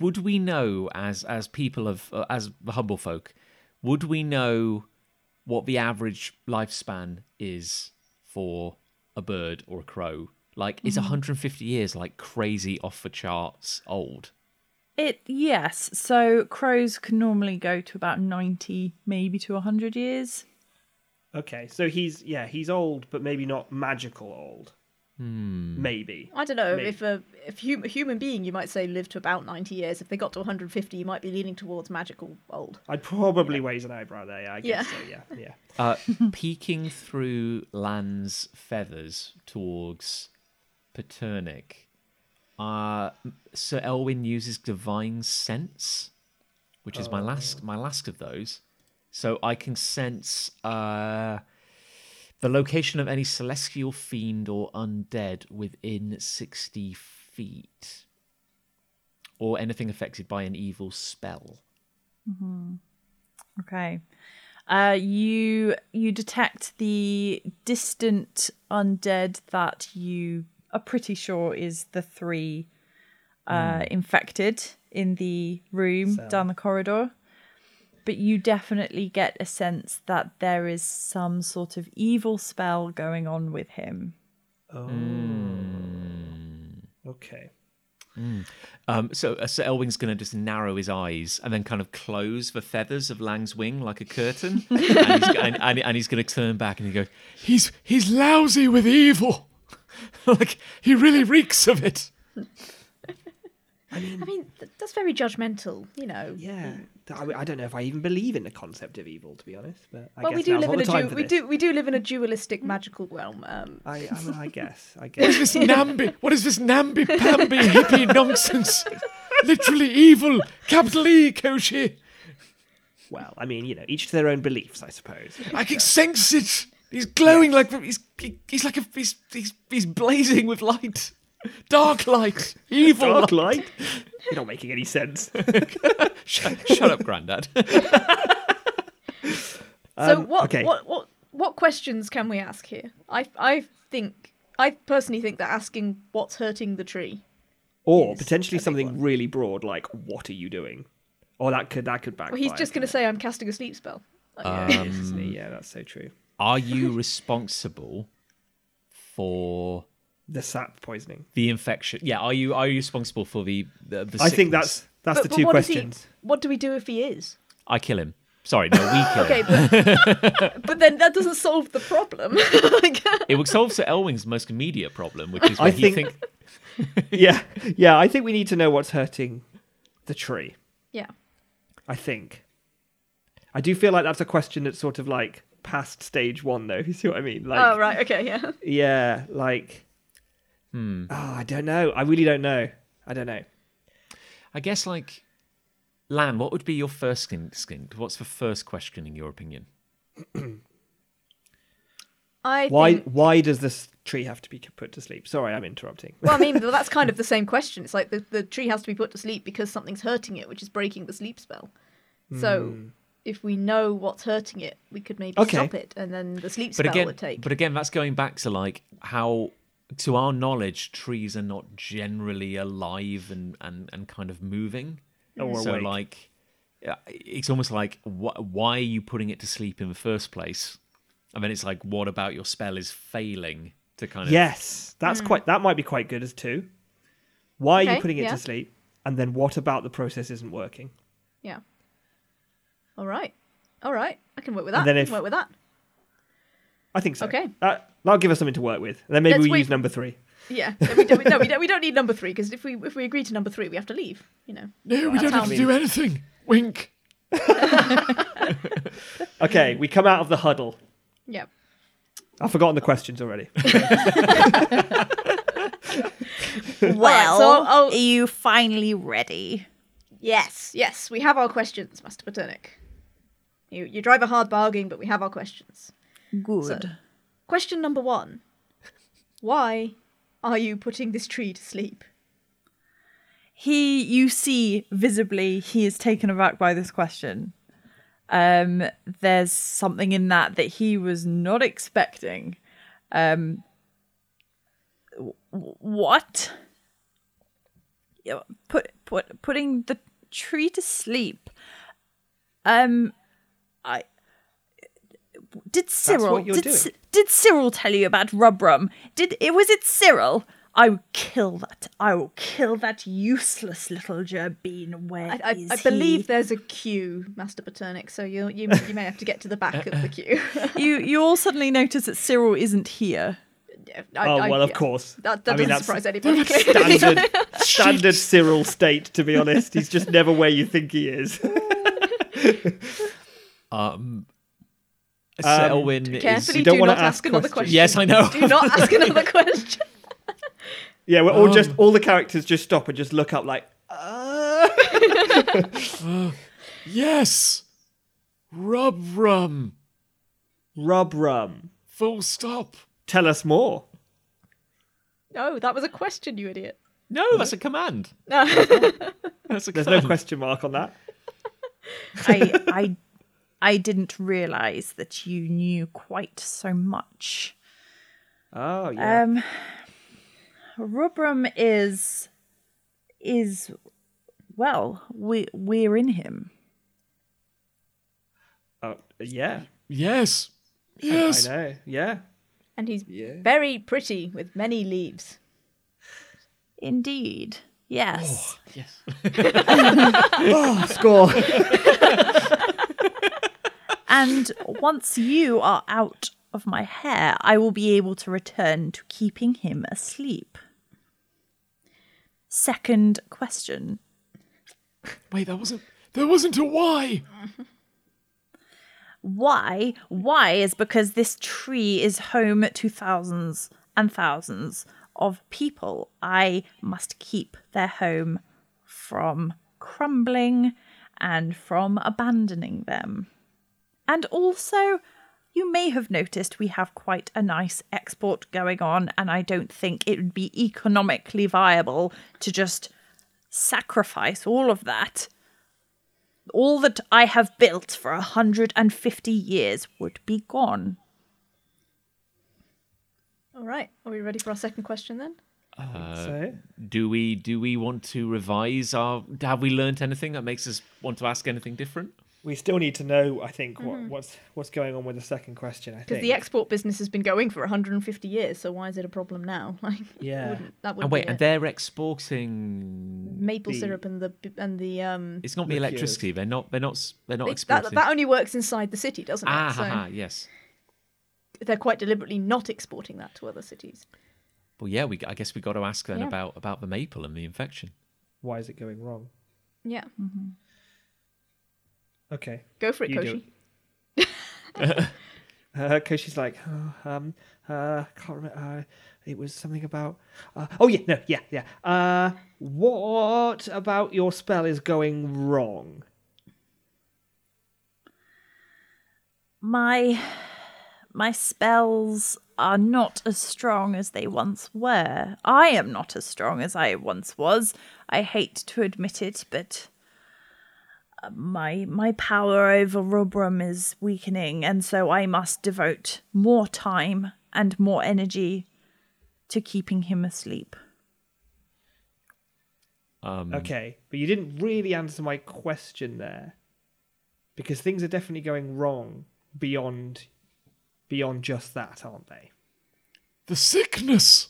would we know as as people of uh, as humble folk, would we know what the average lifespan is for a bird or a crow? Like, is mm. 150 years like crazy off the charts old? It yes. So crows can normally go to about ninety, maybe to hundred years. Okay, so he's yeah, he's old, but maybe not magical old. Maybe. I don't know Maybe. if a if hum, a human being you might say lived to about 90 years. If they got to 150, you might be leaning towards magical old. I'd probably raise an eyebrow there. Yeah, I guess Yeah. so. Yeah, yeah. Uh, peeking through Lan's feathers towards Paternic, uh, Sir Elwyn uses divine sense, which is my last my last of those. So I can sense uh, the location of any celestial fiend or undead within sixty feet, or anything affected by an evil spell. Okay. Uh, you you detect the distant undead that you are pretty sure is the three uh, infected in the room Cell. down the corridor. But you definitely get a sense that there is some sort of evil spell going on with him. Oh. Okay. Um, so uh, Sir Elwyn's going to just narrow his eyes and then kind of close the feathers of Lan's wing like a curtain, and he's, and, and, and he's going to turn back and he goes, He's he's lousy with evil. like he really reeks of it. I mean, th- that's very judgmental, you know. Yeah. I, I don't know if I even believe in the concept of evil, to be honest. But I well, guess we do live in a the du- we this. do we do live in a dualistic magical realm. Um, I, I, mean, I guess. I guess. is this namby? What is this namby pamby hippie nonsense? Literally evil. Capital E, Koshi. well, I mean, you know, each to their own beliefs, I suppose. I can sense it. He's glowing like he's he, he's like a he's, he's he's blazing with light, dark light, evil Dark light. light. You're not making any sense. "Shut, shut up, Grandad." so Um, what okay. what what what questions can we ask here? I I think I personally think that asking what's hurting the tree. Or potentially something one. really broad, like "What are you doing?" Or that could that could backfire. Well, he's just going to say I'm casting a sleep spell. Like, it? Yeah, it is, isn't he? Yeah, that's so true. Are you responsible for The sap poisoning. the infection? Yeah, are you are you responsible for the the? the I think that's that's But- the but two what does he- questions. what do we do if he is? I kill him. Sorry, no, we kill Okay, him. but, but then that doesn't solve the problem. It would solve Sir Elwyn's most immediate problem, which is I he think- think yeah, yeah. I think we need to know what's hurting the tree. yeah. I think. I do feel like that's a question that's sort of like past stage one, though. You see what I mean? Like, oh right. Okay. Yeah. yeah, like. Hmm. Oh, I don't know. I really don't know. I don't know. I guess like Lan, what would be your first instinct? What's the first question in your opinion? I Why? think. Why does this tree have to be put to sleep? Sorry, I'm interrupting. Well, I mean, well, that's kind of the same question. It's like the, the tree has to be put to sleep because something's hurting it, which is breaking the sleep spell. So, if we know what's hurting it, we could maybe Hmm. Okay. stop it, and then the sleep But spell again, would take. but again, that's going back to like how, to our knowledge, trees are not generally alive and and, and kind of moving. Or so awake. like, it's almost like wh- why are you putting it to sleep in the first place? And then it's like, what about your spell is failing to kind of Yes, that's quite. That might be quite good as two. Why are you. Putting it yeah. to sleep? And then what about the process isn't working? yeah. All right. All right. I can work with that. And then I can work with that. I think so. Okay. Uh, that'll give us something to work with. And then maybe Let's we wait use number three. Yeah. No, we don't, no, we don't, we don't need number three because if we if we agree to number three, we have to leave. You know. No, we That's don't how have to we- do anything. Wink. Okay, we come out of the huddle. Yep. I've forgotten the questions already. Well, so I'll- are you finally ready? Yes. Yes. We have our questions, Master Paternic. You, you drive a hard bargain, but we have our questions. Good. Question number one. Why are you putting this tree to sleep? he you see visibly he is taken aback by this question. Um there's something in that that he was not expecting. Um w- what? Yeah, put put putting the tree to sleep. Um i did Cyril did. C- did Cyril tell you about Rubrum? Did it was it Cyril? I will kill that. I will kill that useless little gerbine. Where I, I, is I believe he? there's a queue, Master Paternic, so you, you you may have to get to the back of the queue. you you all suddenly notice that Cyril isn't here. I- oh I- well, of yeah. course. That, that I doesn't that's surprise anybody. standard standard Cyril state. To be honest, he's just never where you think he is. Um, Selwyn is. Carefully, We don't do wanna not ask ask another question. Yes, I know. Do not ask another question. yeah, we're all Um. just all the characters just stop and just look up like. Uh... Yes. Rub rum. Rub rum. Full stop. Tell us more. No, that was a question, you idiot. No, that's a command. No. That's a There's no question mark on that. I I I didn't realize that you knew quite so much. Oh yeah. Um, Rubrum is is well, we we're in him. oh yeah. Yes. Yes. I know. Yeah. and he's Yeah. very pretty with many leaves. Indeed, yes. Yes. Oh, score. And once you are out of my hair, I will be able to return to keeping him asleep. Second question. Wait, that wasn't. There wasn't a why. Why? Why is because this tree is home to thousands and thousands of people. I must keep their home from crumbling and from abandoning them. And also, you may have noticed we have quite a nice export going on, and I don't think it would be economically viable to just sacrifice all of that all that I have built for a hundred and fifty years would be gone. All right, are we ready for our second question then? Uh, so Do we do we want to revise our? Have we learnt anything that makes us want to ask anything different? We still need to know. I think what, what's what's going on with the second question. I Because the export business has been going for 150 years, so why is it a problem now? Like, Yeah. wouldn't, that would And wait, be and they're exporting. maple the- syrup and the and the um. It's not the electricity. They're not. They're not. They're not it- exporting. that, that only works inside the city, doesn't it? ah, so ha, ha, yes. they're quite deliberately not exporting that to other cities. Well, yeah. We. I guess we got to ask then Yeah. about about the maple and the infection. Why is it going wrong? Yeah, Okay. go for it, You do Koshi. Uh, Koshi's like, oh, um, uh, can't remember. Uh, it was something about. Uh, oh yeah, no, yeah, yeah. Uh, what about your spell is going wrong? My my spells are not as strong as they once were. I am not as strong as I once was. I hate to admit it, but my my power over Rubrum is weakening, and so I must devote more time and more energy to keeping him asleep. Um, Okay, but you didn't really answer my question there, because things are definitely going wrong beyond beyond just that, aren't they? The sickness.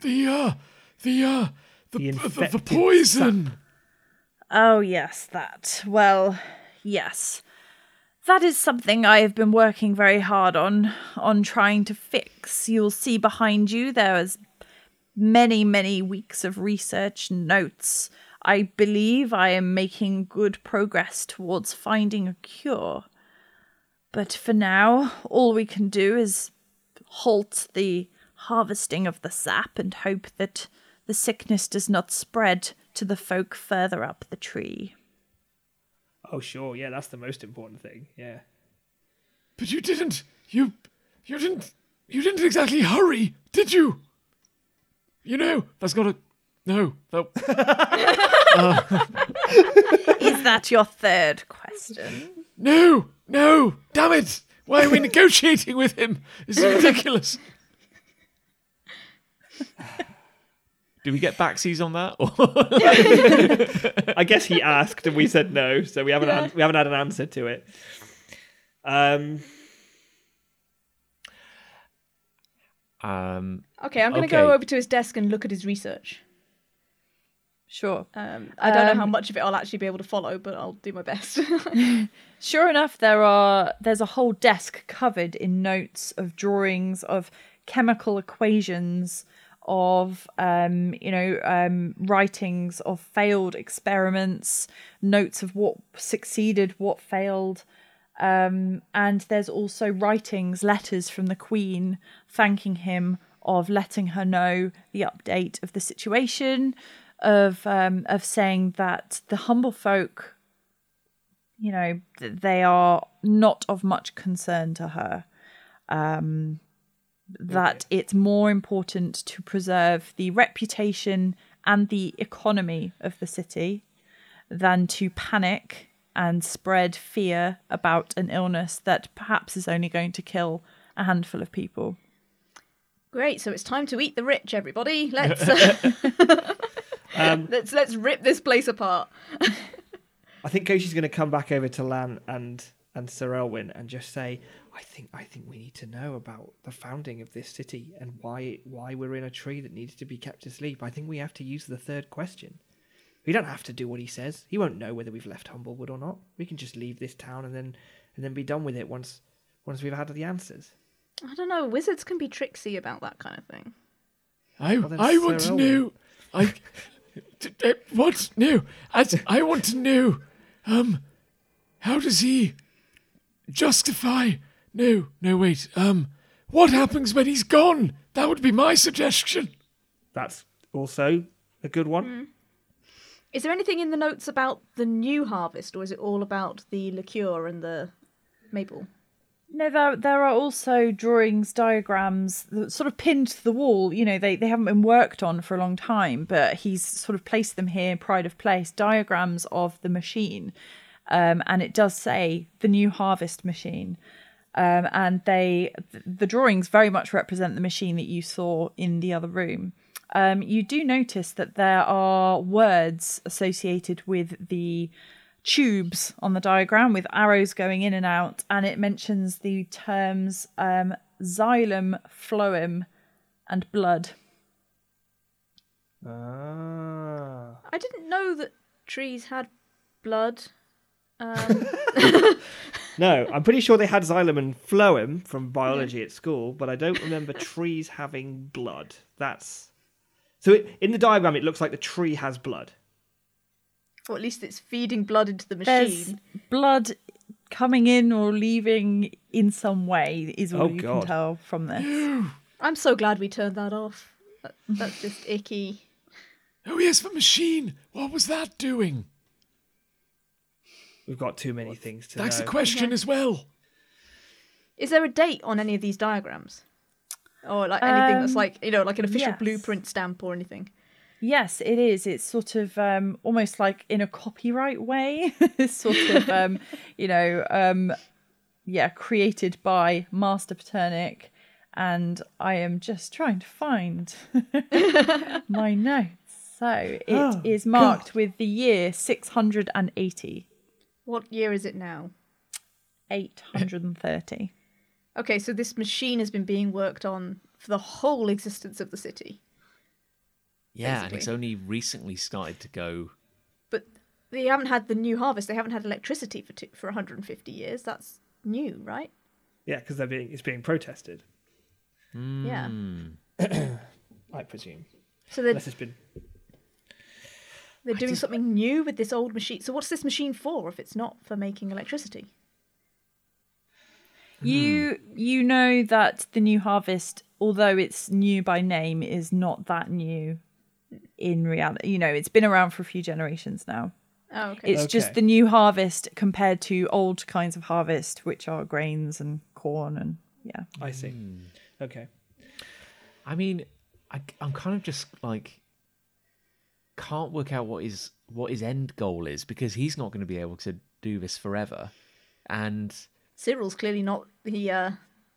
The uh. The uh. The, The the, the, infected poison. Oh, yes, that. Well, yes. That is something I have been working very hard on, on trying to fix. You'll see behind you there is many, many weeks of research notes. I believe I am making good progress towards finding a cure. But for now, all we can do is halt the harvesting of the sap and hope that the sickness does not spread to the folk further up the tree. Oh sure, yeah, that's the most important thing. Yeah. but you didn't. You, you didn't. You didn't exactly hurry, did you? You know, that's got a. No, no. Uh. Is that your third question? no, no. Damn it! Why are we negotiating with him? This is ridiculous. Do we get backsies on that? I guess he asked and we said no, so we haven't had, we haven't had an answer to it. Um, um, Okay, I'm going to Okay. go over to his desk and look at his research. Sure. Um, I don't know how Um, much of it I'll actually be able to follow, but I'll do my best. Sure enough, there are there's a whole desk covered in notes of drawings of chemical equations, of um, you know um, writings of failed experiments, notes of what succeeded, what failed, um, and there's also writings, letters from the Queen thanking him of letting her know the update of the situation, of um, of saying that the humble folk you know they are not of much concern to her. Um that it's more important to preserve the reputation and the economy of the city than to panic and spread fear about an illness that perhaps is only going to kill a handful of people Great, so it's time to eat the rich, everybody. Let's uh, um, let's let's rip this place apart. I think Koshi's going to come back over to Lan and and Sir Elwin and just say, I think I think we need to know about the founding of this city and why why we're in a tree that needs to be kept asleep. I think we have to use the third question. We don't have to do what he says. He won't know whether we've left Humblewood or not. We can just leave this town and then and then be done with it once once we've had the answers. I don't know. Wizards can be tricksy about that kind of thing. I, Well, then I want Sir to know. I, t- what? No, I, I want to know. Um, how does he justify? No, no, wait. Um, what happens when he's gone? That would be my suggestion. That's also a good one. Is there anything in the notes about the new harvest, or is it all about the liqueur and the maple? No, there there are also drawings, diagrams, that sort of pinned to the wall. You know, they, they haven't been worked on for a long time, but he's sort of placed them here, pride of place, diagrams of the machine. Um, and it does say the new harvest machine. Um, and they th- the drawings very much represent the machine that you saw in the other room. Um, you do notice that there are words associated with the tubes on the diagram with arrows going in and out, and it mentions the terms um, xylem, phloem, and blood. Ah. I didn't know that trees had blood. Um, No, I'm pretty sure they had xylem and phloem from biology at school, but I don't remember trees having blood. That's so. It, in the diagram, it looks like the tree has blood. or at least it's feeding blood into the machine. There's machine. blood coming in or leaving in some way, is all Oh, you God. can tell from this. I'm so glad we turned that off. That, that's just icky. Oh yes, the machine. What was that doing? We've got too many things to That's know. a question as well. Is there a date on any of these diagrams? Or like anything that's Um, like, you know, like an official yes. blueprint stamp or anything? Yes, it is. It's sort of um, almost like in a copyright way. it's sort of, um, you know, um, yeah, created by Master Paternic. And I am just trying to find my notes. So it is Oh, marked with the year 680. What year is it now? 830. Okay, so this machine has been being worked on for the whole existence of the city. yeah, and it's only recently started to go. But they haven't had the new harvest. They haven't had electricity for two, for 150 years. That's new, right? Yeah, because they're being it's being protested. Hmm. Yeah. I presume. So they're, Unless it's been they're doing something new with this old machine. So what's this machine for if it's not for making electricity? You you know that the new harvest, although it's new by name, is not that new in reality. You know, it's been around for a few generations now. Oh, okay. It's just the new harvest compared to old kinds of harvest, which are grains and corn and yeah. I see. Hmm. Okay. I mean, I, I'm kind of just like can't work out what his what his end goal is because he's not going to be able to do this forever, and Cyril's clearly not the, uh,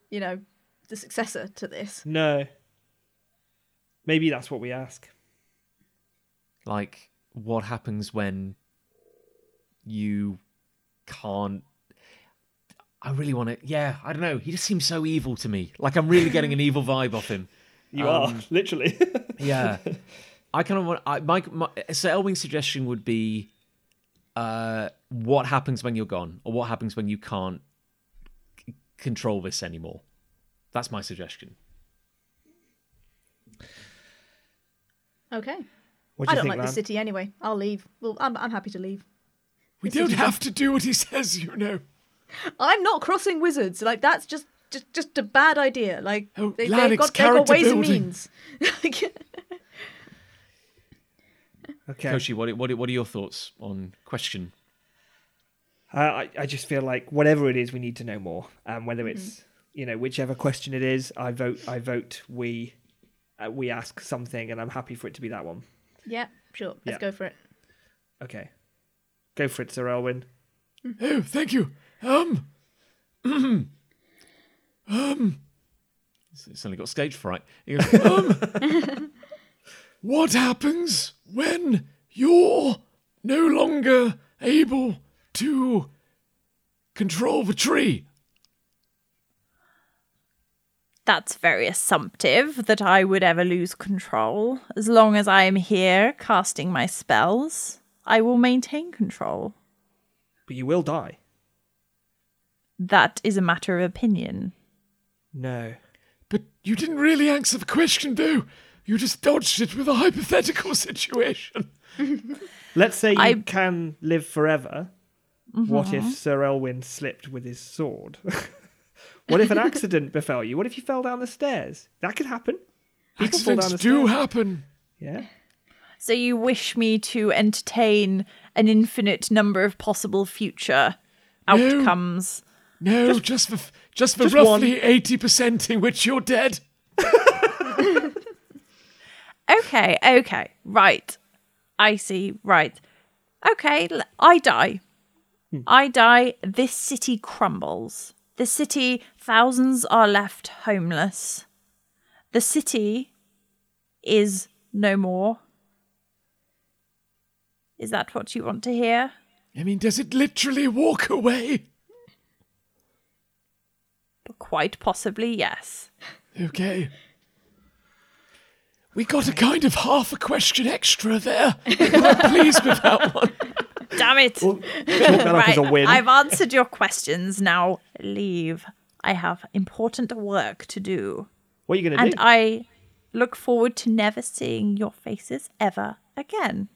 you know, the successor to this. No. Maybe that's what we ask. like what happens when you can't I really want to yeah, I don't know. He just seems so evil to me. Like I'm really getting an evil vibe off him. You Um, are literally. Yeah. I kind of want I my, my so Elwyn's suggestion would be uh what happens when you're gone or what happens when you can't c- control this anymore. That's my suggestion. Okay. what do I don't think, like Lan? the city anyway. I'll leave. Well, I'm, I'm happy to leave. We This don't is- have to do what he says, you know. I'm not crossing wizards. Like that's just just just a bad idea. Like oh, they, they've got they've got character ways and means. Okay. Koshi, what what what are your thoughts on question? Uh, I, I just feel like whatever it is, we need to know more. And whether Mm-hmm. it's you know whichever question it is, I vote. I vote. We uh, we ask something, and I'm happy for it to be that one. yeah, sure. Let's Yeah. go for it. Okay, go for it, Sir Elwin. Oh, thank you. Um, um, It's only got stage fright. Goes, um, what happens when you're no longer able to control the tree? That's very assumptive that I would ever lose control. As long as I am here casting my spells, I will maintain control. But you will die. That is a matter of opinion. No. But you didn't really answer the question, though. You just dodged it with a hypothetical situation. Let's say you I- can live forever. What Mm-hmm. if Sir Elwin slipped with his sword? what if an accident befell you? What if you fell down the stairs? That could happen. People fall down Accidents the do stairs. happen. Yeah. So you wish me to entertain an infinite number of possible future No. outcomes. No, just, for just for just roughly eighty percent in which you're dead. Okay, okay, right. I see, right. Okay, I die. Hmm. I die. This city crumbles. The city, thousands are left homeless. The city is no more. Is that what you want to hear? I mean, does it literally walk away? Quite possibly, yes. Okay. We got a kind of half a question extra there. I'm pleased with that one. Damn it! Chalk that up right, a win. I've answered your questions. Now leave. I have important work to do. What are you going to do? And? I look forward to never seeing your faces ever again.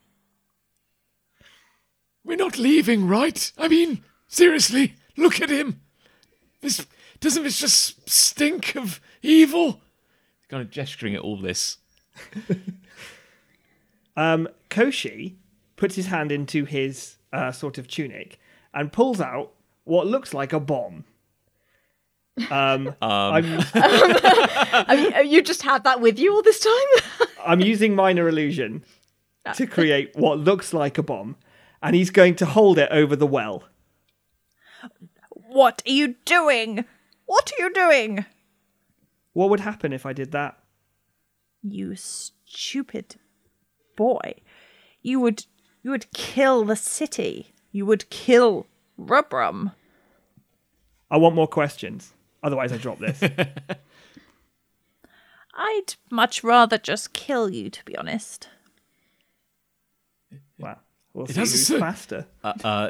We're not leaving, right? I mean, seriously, look at him. This doesn't this just stink of evil? He's kind of gesturing at all this. Um, Koshi puts his hand into his uh, sort of tunic and pulls out what looks like a bomb. Um, I'm, I mean, you just had that with you all this time. I'm using minor illusion to create what looks like a bomb, and he's going to hold it over the well. What are you doing? What are you doing? What would happen if I did that? You stupid boy. You would you would kill the city. You would kill Rubrum. I want more questions. Otherwise, I drop this. I'd much rather just kill you, to be honest. wow. We'll see has who's a- faster. Uh, uh, uh,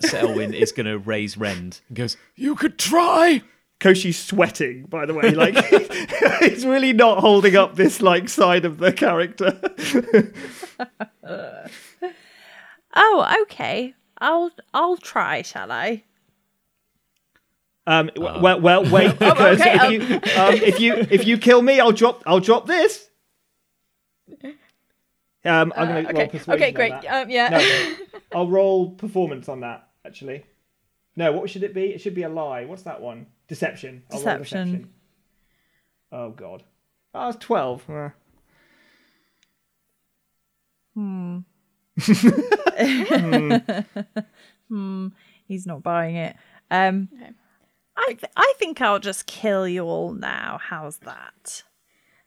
Sir Elwyn is going to raise Rend and goes, You could try. Koshi's sweating, by the way. Like he's really not holding up this like side of the character. Oh, okay. I'll I'll try, shall I? Um, w- well, well, wait, because okay, if, you, um, if you if you kill me, I'll drop I'll drop this. Um, I'm Uh, going to roll okay, persuasion. okay, on great. that. Um, yeah. No, I'll roll performance on that. Actually, no. What should it be? It should be a lie. What's that one? Deception. I'll roll Deception. deception. Oh God. Oh, was twelve. Uh, He's not buying it. Um, I th- I think I'll just kill you all now. How's that?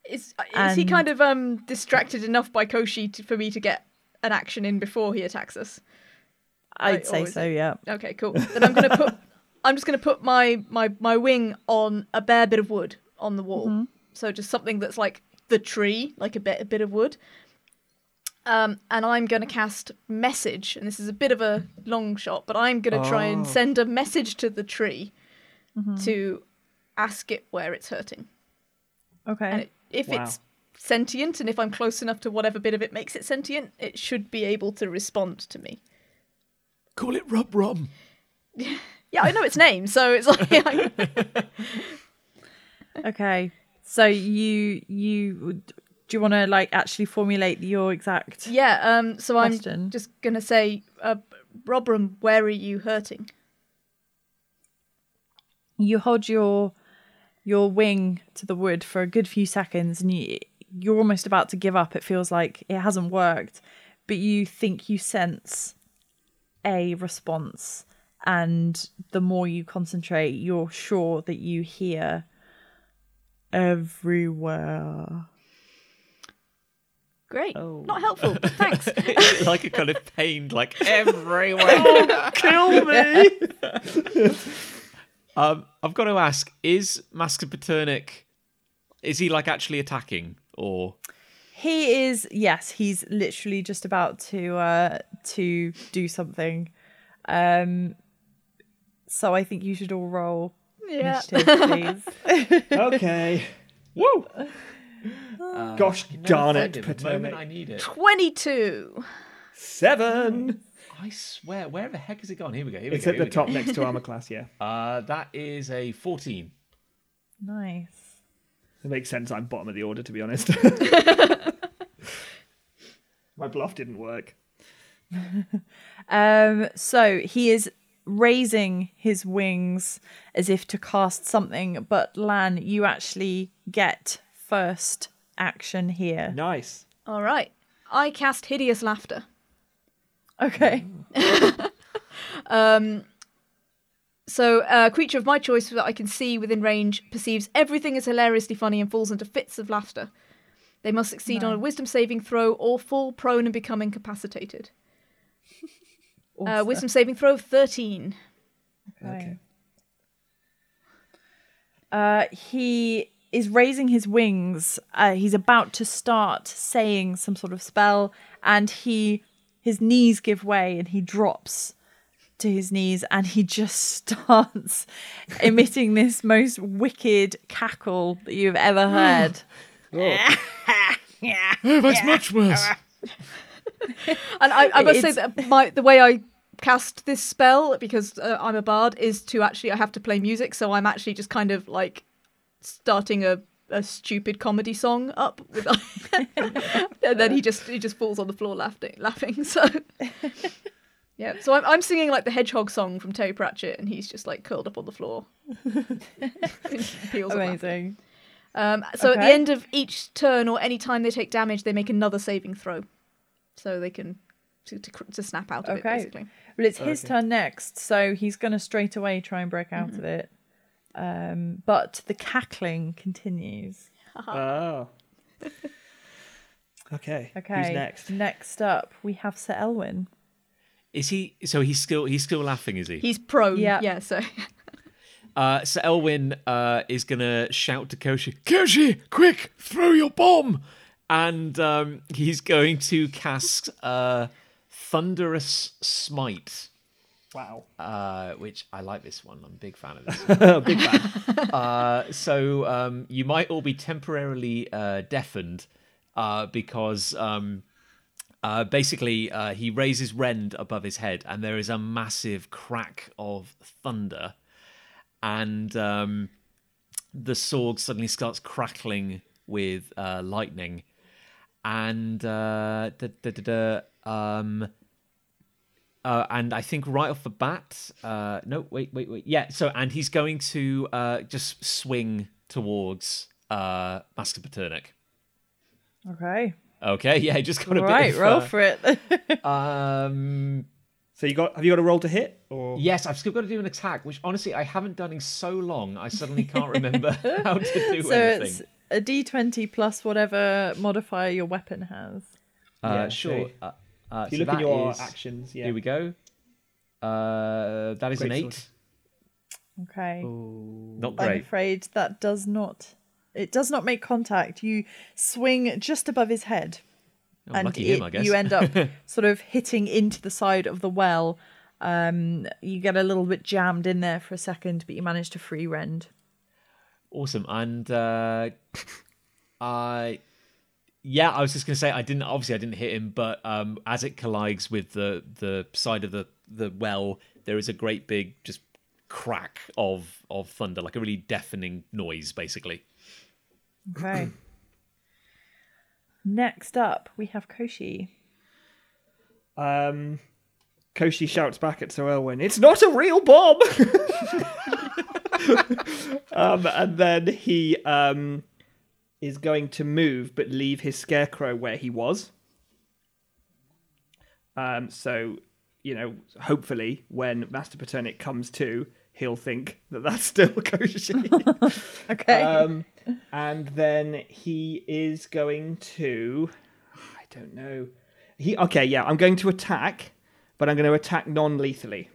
Is, is he kind of um distracted enough by Koshi to, for me to get an action in before he attacks us? I'd Right, say so. it- Yeah. Okay, cool. Then I'm gonna put I'm just gonna put my my my wing on a bare bit of wood on the wall. So just something that's like the tree, like a bit a bit of wood. Um, and I'm gonna cast message, and this is a bit of a long shot, but I'm gonna try and Oh. send a message to the tree to ask it where it's hurting. Okay. And it, if Wow. it's sentient, and if I'm close enough to whatever bit of it makes it sentient, it should be able to respond to me. Call it Rubrum. Yeah, I know its name, so it's like okay. So you you do you want to like actually formulate your exact? yeah. Um, so I'm just gonna say, uh, Rubrum, where are you hurting? You hold your your wing to the wood for a good few seconds, and you you're almost about to give up. It feels like it hasn't worked, but you think you sense a response, and the more you concentrate, you're sure that you hear everywhere. Great, Oh. not helpful. Thanks. like a kind of pained, like everywhere. oh, Kill me. um, I've got to ask: Is Master Paternic? Is he like actually attacking, or He is yes, he's literally just about to uh to do something. Um so I think you should all roll Yeah. initiative, please. okay. woo? Gosh darn it, The moment Potomac. I need it. Twenty-two. Seven. I swear, where the heck has it gone? Here we go. Here we It's go. at the we go. top next to armor class. Yeah, Uh, that is a fourteen. nice. it makes sense. I'm bottom of the order, to be honest. My bluff didn't work. Um so he is raising his wings as if to cast something, but Lan, you actually get first action here. Nice. All right. I cast hideous laughter. Okay. Um, so, a creature of my choice that I can see within range perceives everything as hilariously funny and falls into fits of laughter. They must succeed on a wisdom saving throw or fall prone and become incapacitated. Uh, wisdom saving throw of 13. Okay. Uh, he is raising his wings. Uh, he's about to start saying some sort of spell, and he his knees give way, and he drops to his knees, and he just starts emitting this most wicked cackle that you've ever heard. Oh, that's much worse. And I, I must say that my the way I cast this spell, because uh, I'm a bard, is to actually, I have to play music, so I'm actually just kind of like starting a, a stupid comedy song up with and then he just he just falls on the floor laughing laughing so yeah so I'm, I'm singing like the hedgehog song from terry pratchett and he's just like curled up on the floor Peels of laughter. Amazing. Um, so at the end of each turn or any time they take damage, they make another saving throw, so they can to, to, to snap out of Okay. it basically. Well, it's his Okay. turn next, so he's going to straight away try and break out of it. Um, but the cackling continues. Oh. Okay. Okay. Who's next? Next up, we have Sir Elwyn. Is he? So he's still he's still laughing, is he? He's prone. Yeah. Yeah. So Uh, so Elwyn uh, is gonna shout to Koshi, Koshi, quick, throw your bomb. And um, he's going to cast uh, Thunderous Smite, Wow. uh, which I like this one. I'm a big fan of this. Big fan. uh, so um, you might all be temporarily uh, deafened uh, because um, uh, basically uh, he raises Rend above his head, and there is a massive crack of thunder, and um, the sword suddenly starts crackling with uh, lightning. And uh, da, da, da, da, um, uh, and I think right off the bat, uh, no, wait, wait, wait, yeah. So, and he's going to uh, just swing towards uh, Master Paternic. Okay. Okay, yeah, just got a Right, bit. of, roll uh, for it. Um, So you got have you got a roll to hit or yes, I've still got to do an attack, which honestly I haven't done in so long. I suddenly can't remember how to do so anything. It's a d20 plus whatever modifier your weapon has. Uh, Yeah, sure. so Uh, uh, if you so look at your is- actions, yeah. Here we go. Uh, that is an eight. sword. Okay. Not great. I'm afraid that does not. It does not make contact. You swing just above his head, Oh, and lucky him, I guess. you end up sort of hitting into the side of the well. Um, you get a little bit jammed in there for a second, but you manage to free rend. Awesome. And uh, I, yeah, I was just gonna say I didn't. Obviously, I didn't hit him, but um, as it collides with the the side of the the well, there is a great big just crack of of thunder, like a really deafening noise, basically. Okay. Next up, we have Koshi. Um, Koshi shouts back at Sir Elwyn, "It's not a real bomb!" um, and then he um, is going to move, but leave his scarecrow where he was. Um, so, you know, hopefully, when Master Paternic comes to, he'll think that that's still Koshi. Okay. um, and then he is going to. I don't know. He okay, yeah. I'm going to attack, but I'm going to attack non-lethally.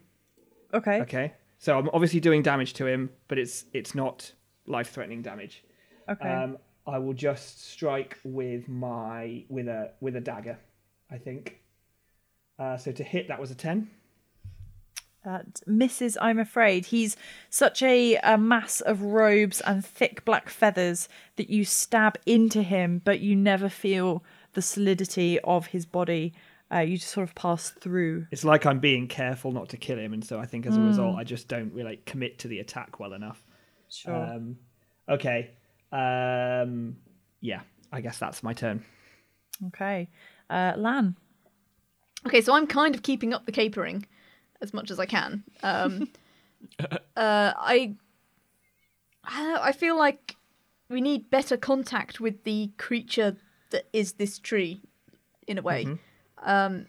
okay. Okay, so I'm obviously doing damage to him, but it's it's not life-threatening damage. Okay. Um, I will just strike with my with a with a dagger. I think. Uh, so to hit, that was a ten. That misses, I'm afraid. He's such a, a mass of robes and thick black feathers that you stab into him, but you never feel the solidity of his body. Uh, you just sort of pass through. It's like I'm being careful not to kill him, and so I think as a result, I just don't really like, commit to the attack well enough. Sure. Um, okay. Um, yeah, I guess that's my turn. okay. Uh, Lan. Okay, so I'm kind of keeping up the capering as much as I can. Um, uh, I, I, I feel like we need better contact with the creature that is this tree, in a way. Um,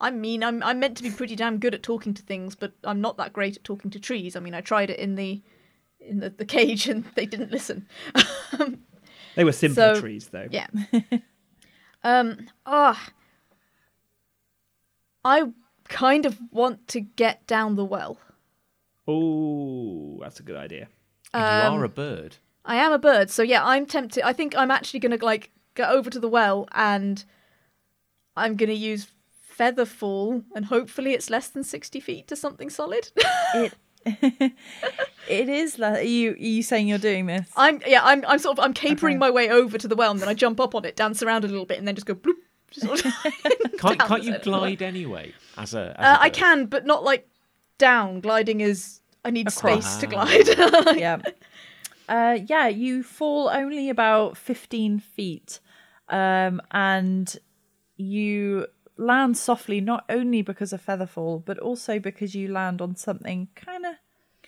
I mean, I'm I'm meant to be pretty damn good at talking to things, but I'm not that great at talking to trees. I mean, I tried it in the in the, the cage and they didn't listen. They were simple So- trees, though. Yeah. um. Ah. I kind of want to get down the well. Oh, that's a good idea. Um, you are a bird. I am a bird, so yeah, I'm tempted. I think I'm actually gonna like go over to the well and I'm gonna use feather fall, and hopefully it's less than sixty feet to something solid. It. it is. La- are you are you saying you're doing this? I'm yeah, I'm I'm sort of I'm capering Okay. my way over to the well, and then I jump up on it, dance around a little bit, and then just go bloop. Sort of Can't, can't you the side of the well. glide anyway? As a, as Uh, a I can, but not like down. Gliding is I need Across. space to Ah. glide. yeah. Uh, yeah, you fall only about 15 feet. Um, and you land softly not only because of featherfall, but also because you land on something kind of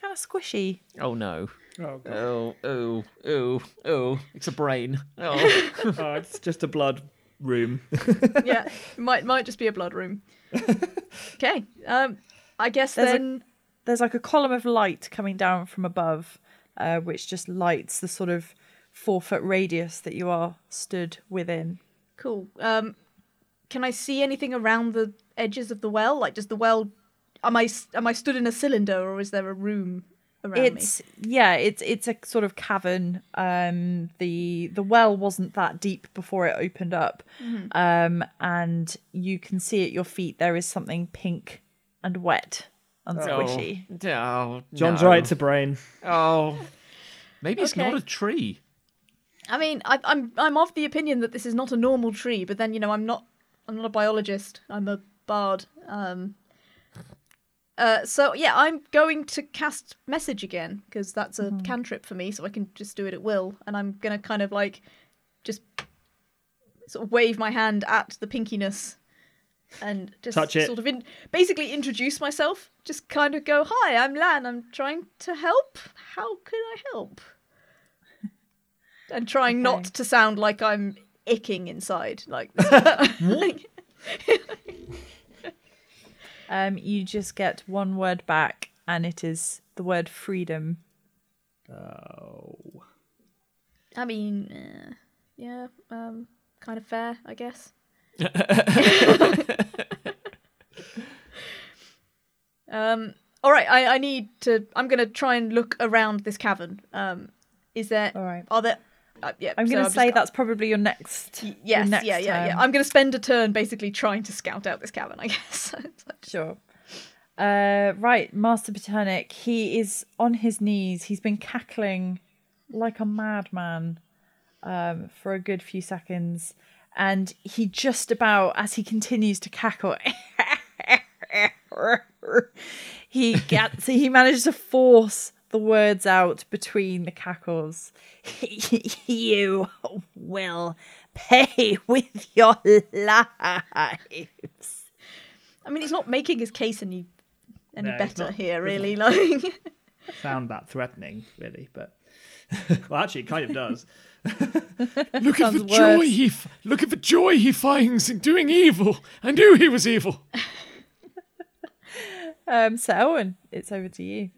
kind of squishy. Oh no. Oh, God. Oh, oh, oh, oh. It's a brain. Oh. oh, it's just a blood room. yeah, might might just be a blood room. okay, um, I guess There's a- then. There's like a column of light coming down from above, uh, which just lights the sort of four foot radius that you are stood within. Cool. Um, can I see anything around the edges of the well? Like, does the well? Am I s- am I stood in a cylinder, or is there a room around it's yeah it's it's a sort of cavern um the the well wasn't that deep before it opened up um and you can see at your feet there is something pink and wet and squishy Oh, John's no. right, it's a brain. Oh. Maybe it's Okay. not a tree. I mean, I, I'm I'm of the opinion that this is not a normal tree, but then you know I'm not I'm not a biologist. I'm a bard. Um. Uh, so yeah, I'm going to cast message again because that's a cantrip for me, so I can just do it at will. And I'm gonna kind of like just sort of wave my hand at the pinkiness and just Touch it. sort of in, basically introduce myself. Just kind of go, "Hi, I'm Lan. I'm trying to help. How can I help?" And trying not to sound like I'm icking inside, like like Um, you just get one word back, and it is the word freedom. Oh. I mean, uh, yeah, um, kind of fair, I guess. um, all right, I, I need to. I'm going to try and look around this cavern. Um, is there? All right. Are there? Uh, yeah, I'm going to just- say that's probably your next. y- your Yes, next yeah, yeah, yeah. I'm going to spend a turn basically trying to scout out this cavern. I guess. Like- Sure. Uh, right, Master Paternic. He is on his knees. He's been cackling like a madman um, for a good few seconds, and he just about, as he continues to cackle, he gets. he manages to force the words out between the cackles. you will pay with your lives. I mean, he's not making his case any any No, better not. here, really. Like, found that threatening, really, but well, actually, it kind of does. Look at the Sounds joy he f- look at the joy he finds in doing evil. I knew he was evil. Um, so Owen, it's over to you.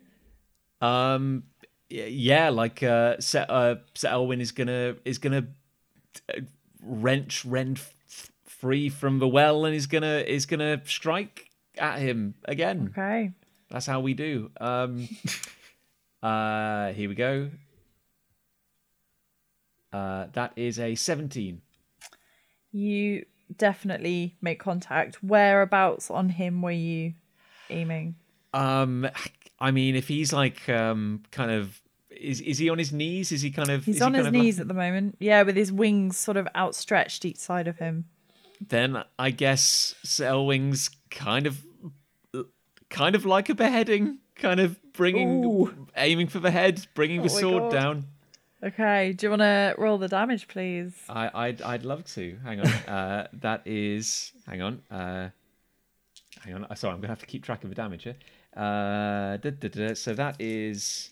Um, yeah, like uh, Sir, uh, Sir Elwyn is gonna is gonna uh, wrench Rend f- free from the well, and is gonna is gonna strike at him again. Okay. That's how we do. Um, uh, here we go. Uh, that is a seventeen. You definitely make contact. Whereabouts on him were you aiming? Um, I mean, if he's like um, kind of. Is, is he on his knees? Is he kind of? He's is he on his of like- knees at the moment. Yeah, with his wings sort of outstretched each side of him. then I guess Selwing's kind of kind of like a beheading, kind of bringing Ooh. aiming for the head, bringing Oh the sword God. down. Okay, do you want to roll the damage, please? I I'd I'd love to. Hang on. uh that is hang on. Uh hang on. Sorry, I'm going to have to keep track of the damage here. Uh da, da, da. so that is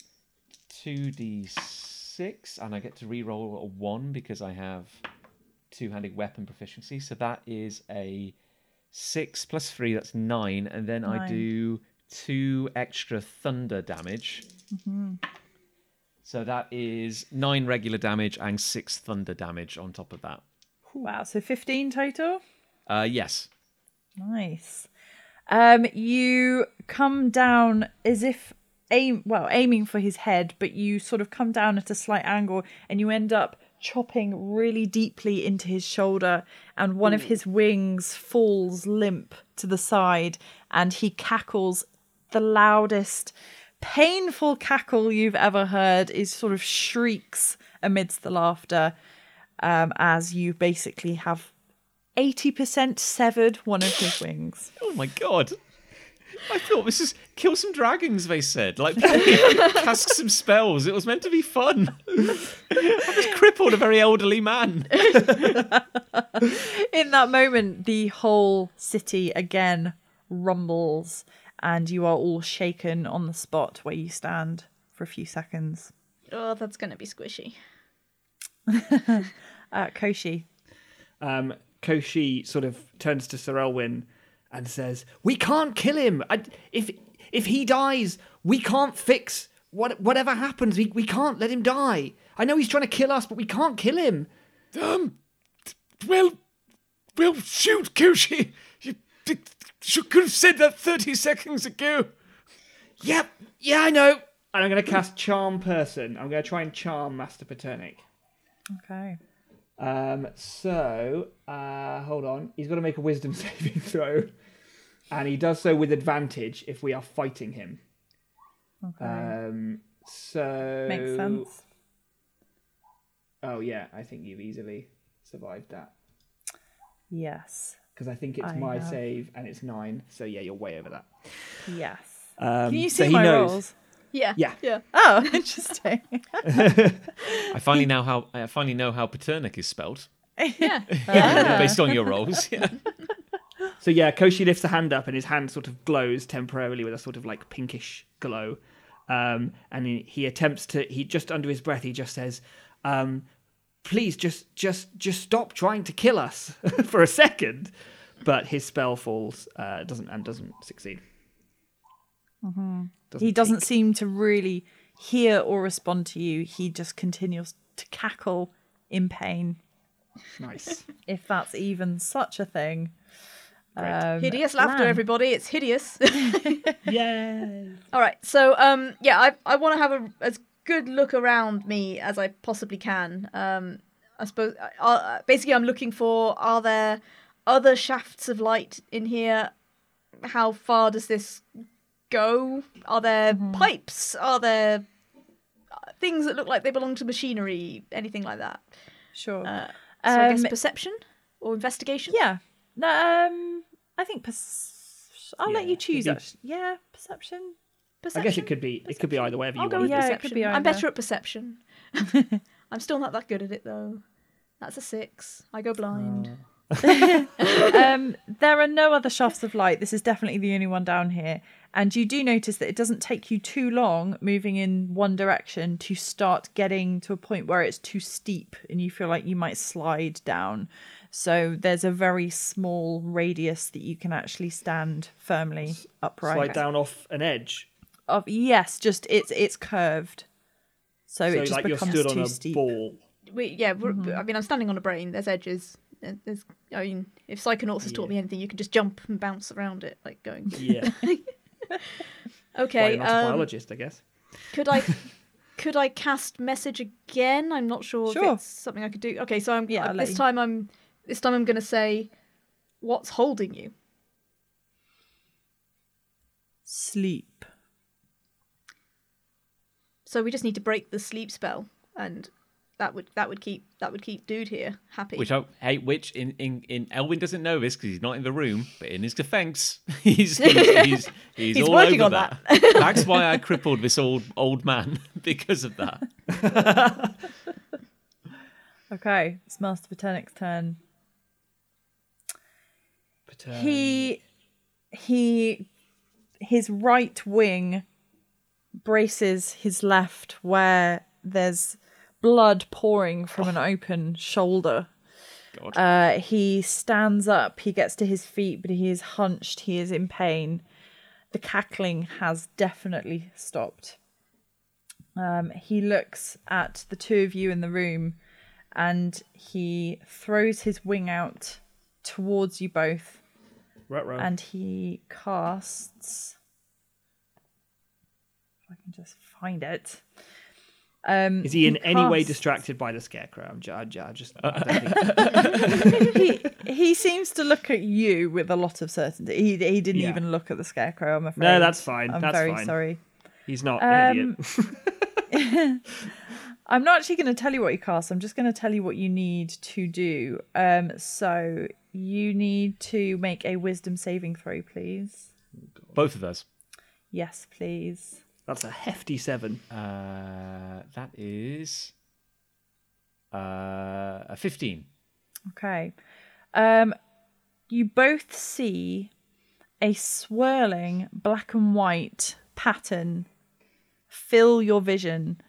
2d6 and I get to re-roll a 1 because I have two-handed weapon proficiency. So that is a 6 plus 3 that's 9 and then I do 2 extra thunder damage. So that is 9 regular damage and 6 thunder damage on top of that. Wow, so 15 total? Uh yes. Nice. Um, you come down as if aim well, aiming for his head, but you sort of come down at a slight angle and you end up chopping really deeply into his shoulder and one of his wings falls limp to the side and he cackles. The loudest painful cackle you've ever heard is sort of shrieks amidst the laughter um, as you basically have 80% severed one of his wings. Oh my god. I thought this is kill some dragons, they said. Like cast some spells. It was meant to be fun. I just crippled a very elderly man. In that moment, the whole city again rumbles, and you are all shaken on the spot where you stand for a few seconds. oh, that's going to be squishy. Uh, Koshi, Um, Koshi sort of turns to Sir Elwyn and says, "We can't kill him. I, if if he dies, we can't fix what whatever happens. We we can't let him die. I know he's trying to kill us, but we can't kill him." Um, well, well, shoot, Koshi. You, you, you could have said that 30 seconds ago. Yep, yeah, I know. And I'm going to cast Charm Person. I'm going to try and charm Master Paternic. okay. Um, so, uh, hold on. He's got to make a wisdom saving throw. And he does so with advantage if we are fighting him. Okay. Um, so. Makes sense. Oh, yeah. I think you've easily survived that. Yes. Because I think it's I my have. save and it's nine. So, yeah, you're way over that. Yes. Um, Can you so see he my knows. rolls? Yeah. Yeah. Yeah. Oh, interesting. I finally now how I finally know how Paternic is spelled. Yeah. Ah. based on your roles. Yeah. So yeah, Koshi lifts a hand up, and his hand sort of glows temporarily with a sort of like pinkish glow. Um, and he, he attempts to. He just under his breath, he just says, um, "Please, just, just, just stop trying to kill us for a second. But his spell falls, uh, doesn't and doesn't succeed. He doesn't take- seem to really hear or respond to you. He just continues to cackle in pain, Nice. if that's even such a thing. Um, hideous laughter, Lan. everybody. It's hideous. yeah. All right. So, um, yeah, I I want to have a as good look around me as I possibly can. Um, I suppose uh, uh, basically I'm looking for are there other shafts of light in here? How far does this go? Are there pipes? Are there uh, things that look like they belong to machinery? Anything like that? Sure. Uh, so I guess Um, perception or investigation. yeah. No, um, I think perce- I'll let you choose. maybe- Yeah, perception. Perception? I guess it could be. It could be either way. Whatever you I'll go want. with Yeah, it could perception. be I'm better at perception. I'm still not that good at it though. That's a six. I go blind. um, there are no other shafts of light. This is definitely the only one down here. And you do notice that it doesn't take you too long moving in one direction to start getting to a point where it's too steep and you feel like you might slide down. So there's a very small radius that you can actually stand firmly upright. Slide down off an edge. Of yes, just it's it's curved. So, So it just like you're becomes stood on a steep. ball. We, yeah, we're, mm-hmm. I mean, I'm standing on a brain. There's edges. There's, I mean, if Psychonauts has taught me anything, you can just jump and bounce around it, like going. Yeah. Why Okay, you're not a um, biologist, I guess. could I, could I cast message again? I'm not sure Sure. if it's something I could do. Okay, so I'm Yeah, uh, I'll this time I'm this time I'm gonna say, what's holding you? Sleep. So we just need to break the sleep spell, and that would that would keep that would keep dude here happy. Which I hey, which in in, in Elwyn doesn't know this because he's not in the room, but in his defence, he's he's he's, he's, He's all working over on that. That's why I crippled this old old man because of that. Okay, it's Master Paternic's turn. But, uh, he he his right wing braces his left where there's blood pouring from an open shoulder God. uh he stands up he gets to his feet but he is hunched he is in pain the cackling has definitely stopped um he looks at the two of you in the room and he throws his wing out towards you both Ruh-roh. and he casts. If I can just find it. Um, Is he in any way distracted by the scarecrow? I'm ju- I ju- just. I don't think- he he seems to look at you with a lot of certainty. He he didn't Yeah. even look at the scarecrow. I'm afraid. No, that's fine. I'm That's very fine. sorry. He's not an Um, idiot. I'm not actually going to tell you what you cast. I'm just going to tell you what you need to do. Um, so you need to make a Wisdom saving throw, please. Both of us. Yes, please. That's a hefty seven. Uh, that is uh, a fifteen. Okay. Um, you both see a swirling black and white pattern fill your vision.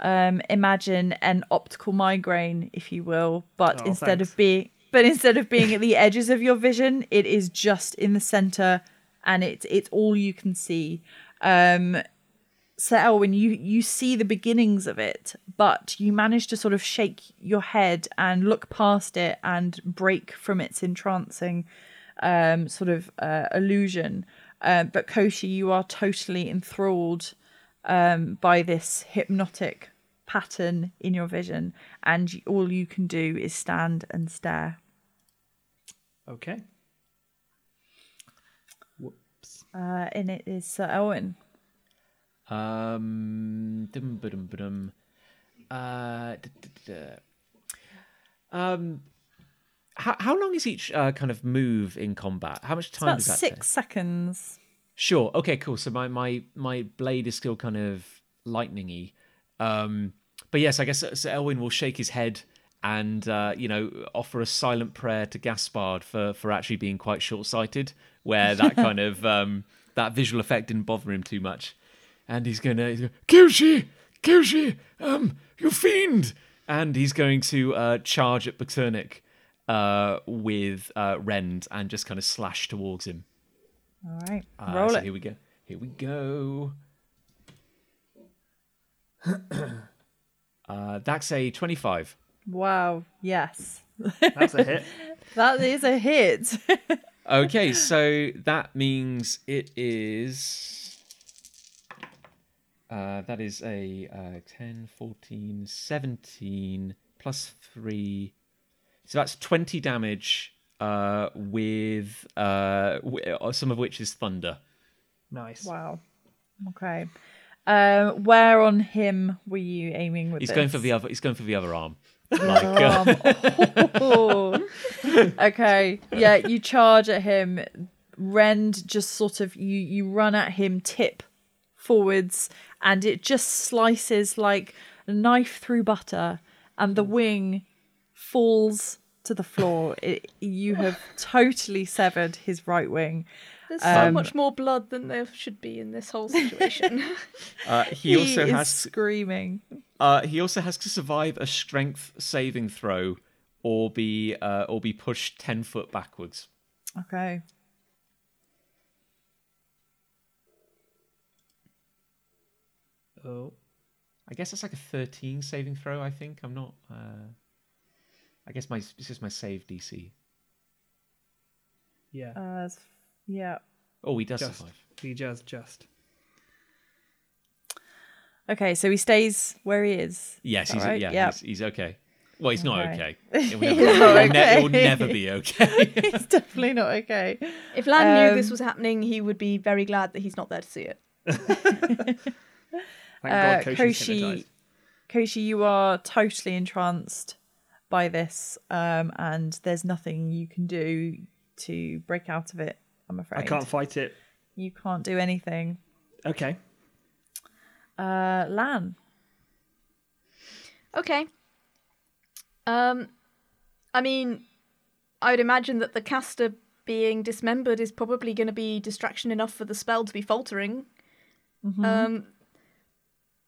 Um, imagine an optical migraine, if you will, but Oh, instead thanks. of being but instead of being at the edges of your vision, it is just in the center, and it's it's all you can see. Um, so Elwyn, you you see the beginnings of it, but you manage to sort of shake your head and look past it and break from its entrancing um, sort of uh, illusion. Uh, but Koshi, you are totally enthralled um, by this hypnotic pattern in your vision, and all you can do is stand and stare. Okay. Whoops. Uh, and it is Sir Elwyn. Um, dum, ba-dum, ba-dum. Uh, um, how how long is each uh, kind of move in combat? How much It's time about does that six take? seconds. Sure. Okay. Cool. So my my my blade is still kind of lightningy. Um, but yes, I guess uh, so Elwyn will shake his head and uh, you know offer a silent prayer to Gaspard for for actually being quite short sighted, where that kind of um, that visual effect didn't bother him too much, and he's gonna, he's gonna Kyushi, Kyushi, um, you fiend, and he's going to uh, charge at Paternic uh, with uh, Rend and just kind of slash towards him. All right, Uh, roll so it. Here we go. Here we go. uh, that's a 25. Wow, yes, That's a hit. that is a hit. Okay, so that means it is. Uh, that is a uh, 10, 14, 17 plus 3. So that's 20 damage uh, with uh, w- uh, some of which is thunder. Nice. wow. Okay. Um, where on him were you aiming with He's this? going for the other. He's going for the other arm. Like, uh, Um, oh. okay. Yeah, you charge at him. Rend just sort of you you run at him tip forwards and it just slices like a knife through butter and the wing falls to the floor. It, you have totally severed his right wing. There's so Um, much more blood than there should be in this whole situation. uh, he also is has. screaming. Uh, he also has to survive a strength saving throw, or be uh, or be pushed ten foot backwards. Okay. Oh. I guess that's like a thirteen saving throw. I think I'm not. Uh, I guess my this is my save DC. Yeah. Uh, yeah. Oh, he does just. survive. He just just. Okay, so he stays where he is. Yes, he's Alright, yeah, yep. he's, he's okay. Well, he's not Okay. okay. It will He's never, not it will ne- it will never be okay. He's definitely not okay. if Lan knew this Um, was happening, he would be very glad that he's not there to see it. Thank Uh, God Koshi's Koshi. Koshi, you are totally entranced by this, um, and there's nothing you can do to break out of it. I'm afraid I can't fight it. You can't do anything. Okay. Uh, Lan. Okay. Um, I mean, I would imagine that the caster being dismembered is probably going to be distraction enough for the spell to be faltering. Um,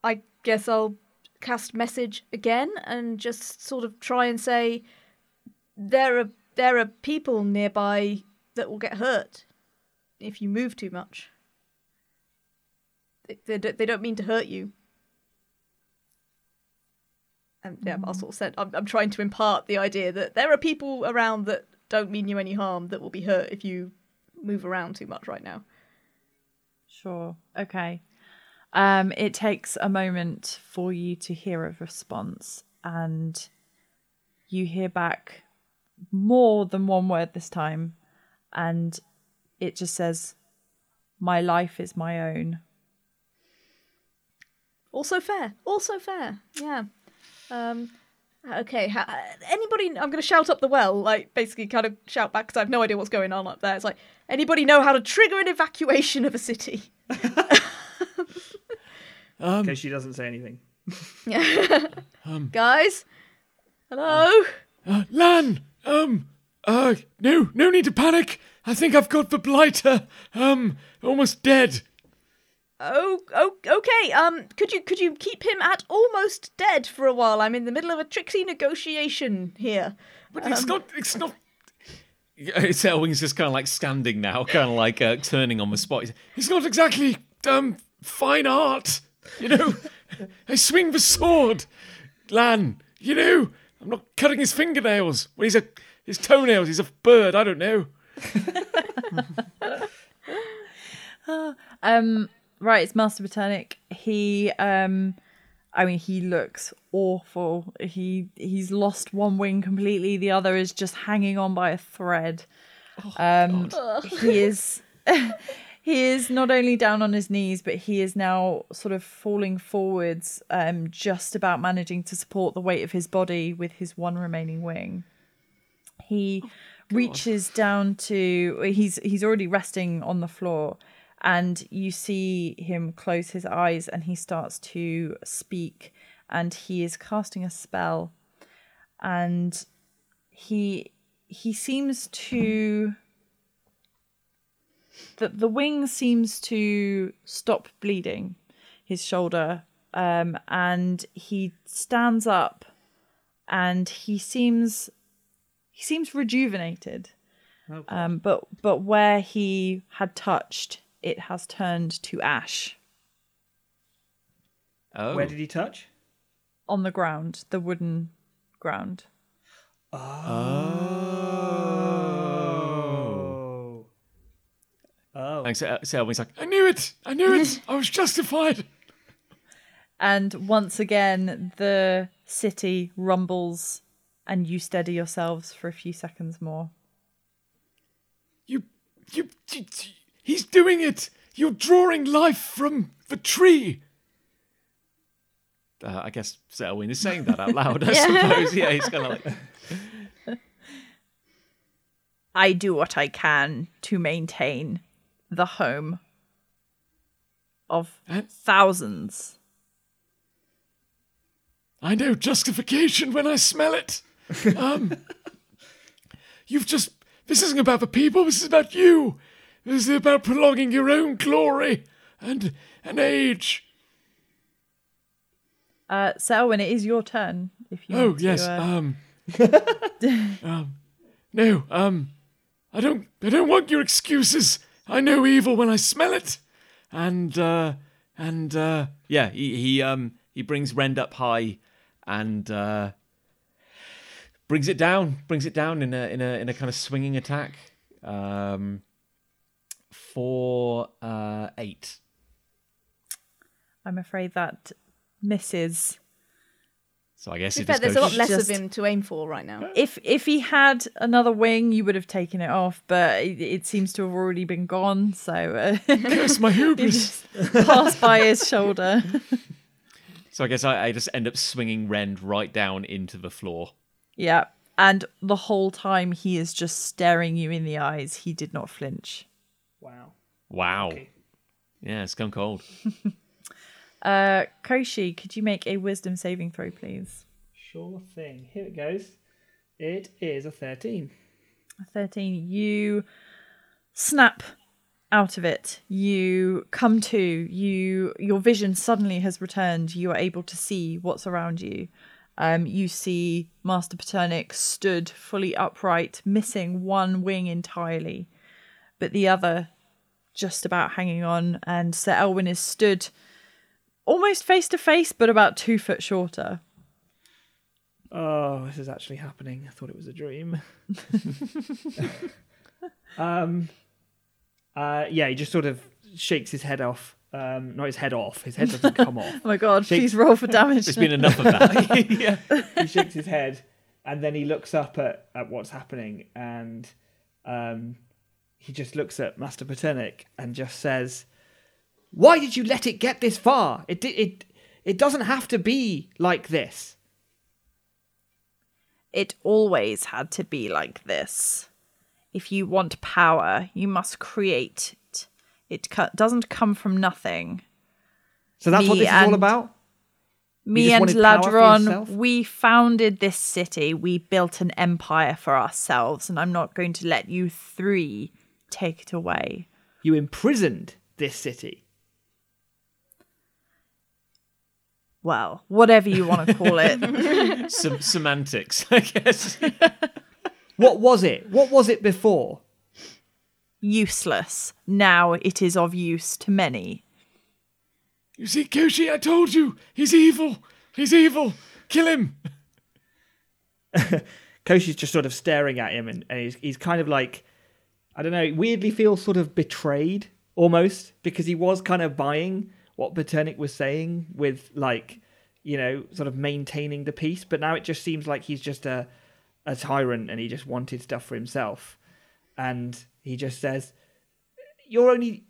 I guess I'll cast message again and just sort of try and say there are there are people nearby that will get hurt if you move too much. They, they, don't- they don't mean to hurt you. And yeah, I'll mm. sort of said I'm, I'm trying to impart the idea that there are people around that don't mean you any harm that will be hurt if you move around too much right now. Sure. Okay. Um, it takes a moment for you to hear a response, and you hear back more than one word this time, and it just says, "My life is my own." Also fair. Also fair. Yeah. Um, okay. Ha- anybody? I'm going to shout up the well, like basically kind of shout back because I have no idea what's going on up there. It's like anybody know how to trigger an evacuation of a city? Um, she doesn't say anything. Guys, hello. uh, Lan, um, uh, no, no need to panic. I think I've got the blighter. Um, almost dead. Oh, oh, okay. Um, could you could you keep him at almost dead for a while? I'm in the middle of a tricksy negotiation here. But it's not. It's not. It's Elwyn's just kind of like standing now, kind of like uh, turning on the spot. He's- It's not exactly um fine art. You know, I swing the sword. Lan, you know, I'm not cutting his fingernails. Well, he's a his toenails. He's a bird. I don't know. Um, right, it's Master Paternic. He, um, I mean, he looks awful. He he's lost one wing completely. The other is just hanging on by a thread. um, he is. He is not only down on his knees, but he is now sort of falling forwards, um, just about managing to support the weight of his body with his one remaining wing. He reaches down to he's he's already resting on the floor, and you see him close his eyes, and he starts to speak, and he is casting a spell, and he he seems to the the wing seems to stop bleeding his shoulder um and he stands up and he seems he seems rejuvenated. Um but but where he had touched it has turned to ash. Oh, Where did he touch? on the ground the wooden ground. Oh. Oh. Thanks. Uh, Selwyn's like, I knew it. I knew it. I was justified. And once again, the city rumbles, and you steady yourselves for a few seconds more. You, you, you, he's doing it. You're drawing life from the tree. uh, I guess Selwyn is saying that out loud. I suppose. Yeah, he's kind of like, I do what I can to maintain the home of thousands. I know justification when I smell it. Um, you've just. This isn't about the people. This is about you. This is about prolonging your own glory and and age. Uh, Selwyn, it is your turn. If you Oh want to, yes. uh, Um. um. No. Um. I don't. I don't want your excuses. I know evil when I smell it. And uh. And uh. yeah. He, he um he brings Rend up high, and uh, brings it down. Brings it down in a in a in a kind of swinging attack. Um, for uh eight. I'm afraid that misses. So I guess To be fair, just there's a goes. lot less Just- of him to aim for right now. If if he had another wing, you would have taken it off, but it, it seems to have already been gone. So uh, curse my you hubris. just pass by his shoulder. So I guess I, I just end up swinging Rend right down into the floor. Yeah. And the whole time he is just staring you in the eyes. He did not flinch. Wow. Wow. Okay. Yeah, it's gone cold. Uh, Koshi, could you make a wisdom saving throw, please? Sure thing. Here it goes. It is a 13. A 13. You snap out of it. You come to. You your vision suddenly has returned. You are able to see what's around you. Um, you see Master Paternic stood fully upright, missing one wing entirely, but the other just about hanging on. And Sir Elwyn is stood almost face to face, but about two foot shorter. Oh, this is actually happening. I thought it was a dream. um, uh, yeah, he just sort of shakes his head off. Um, not his head off. His head doesn't come off. Oh my god, Shake- please roll for damage. There's been enough of that. yeah. he shakes his head and then he looks up at, at what's happening and um, he just looks at Master Paternic and just says, "Why did you let it get this far? It it it doesn't have to be like this." It always had to be like this. If you want power, you must create it. It co- doesn't come from nothing. So that's what Me this is all about. Me and wanted power for Ladron, we founded this city. We built an empire for ourselves, and I'm not going to let you three take it away. You imprisoned this city. Well, whatever you want to call it. Some semantics, I guess. What was it? What was it before? Useless. Now it is of use to many. You see, Koshi, I told you. He's evil. He's evil. Kill him. Koshi's just sort of staring at him, and, and he's he's kind of like, I don't know, weirdly feels sort of betrayed almost because he was kind of buying what Paternic was saying with like, you know, sort of maintaining the peace, but now it just seems like he's just a a tyrant and he just wanted stuff for himself, and he just says, "You're only."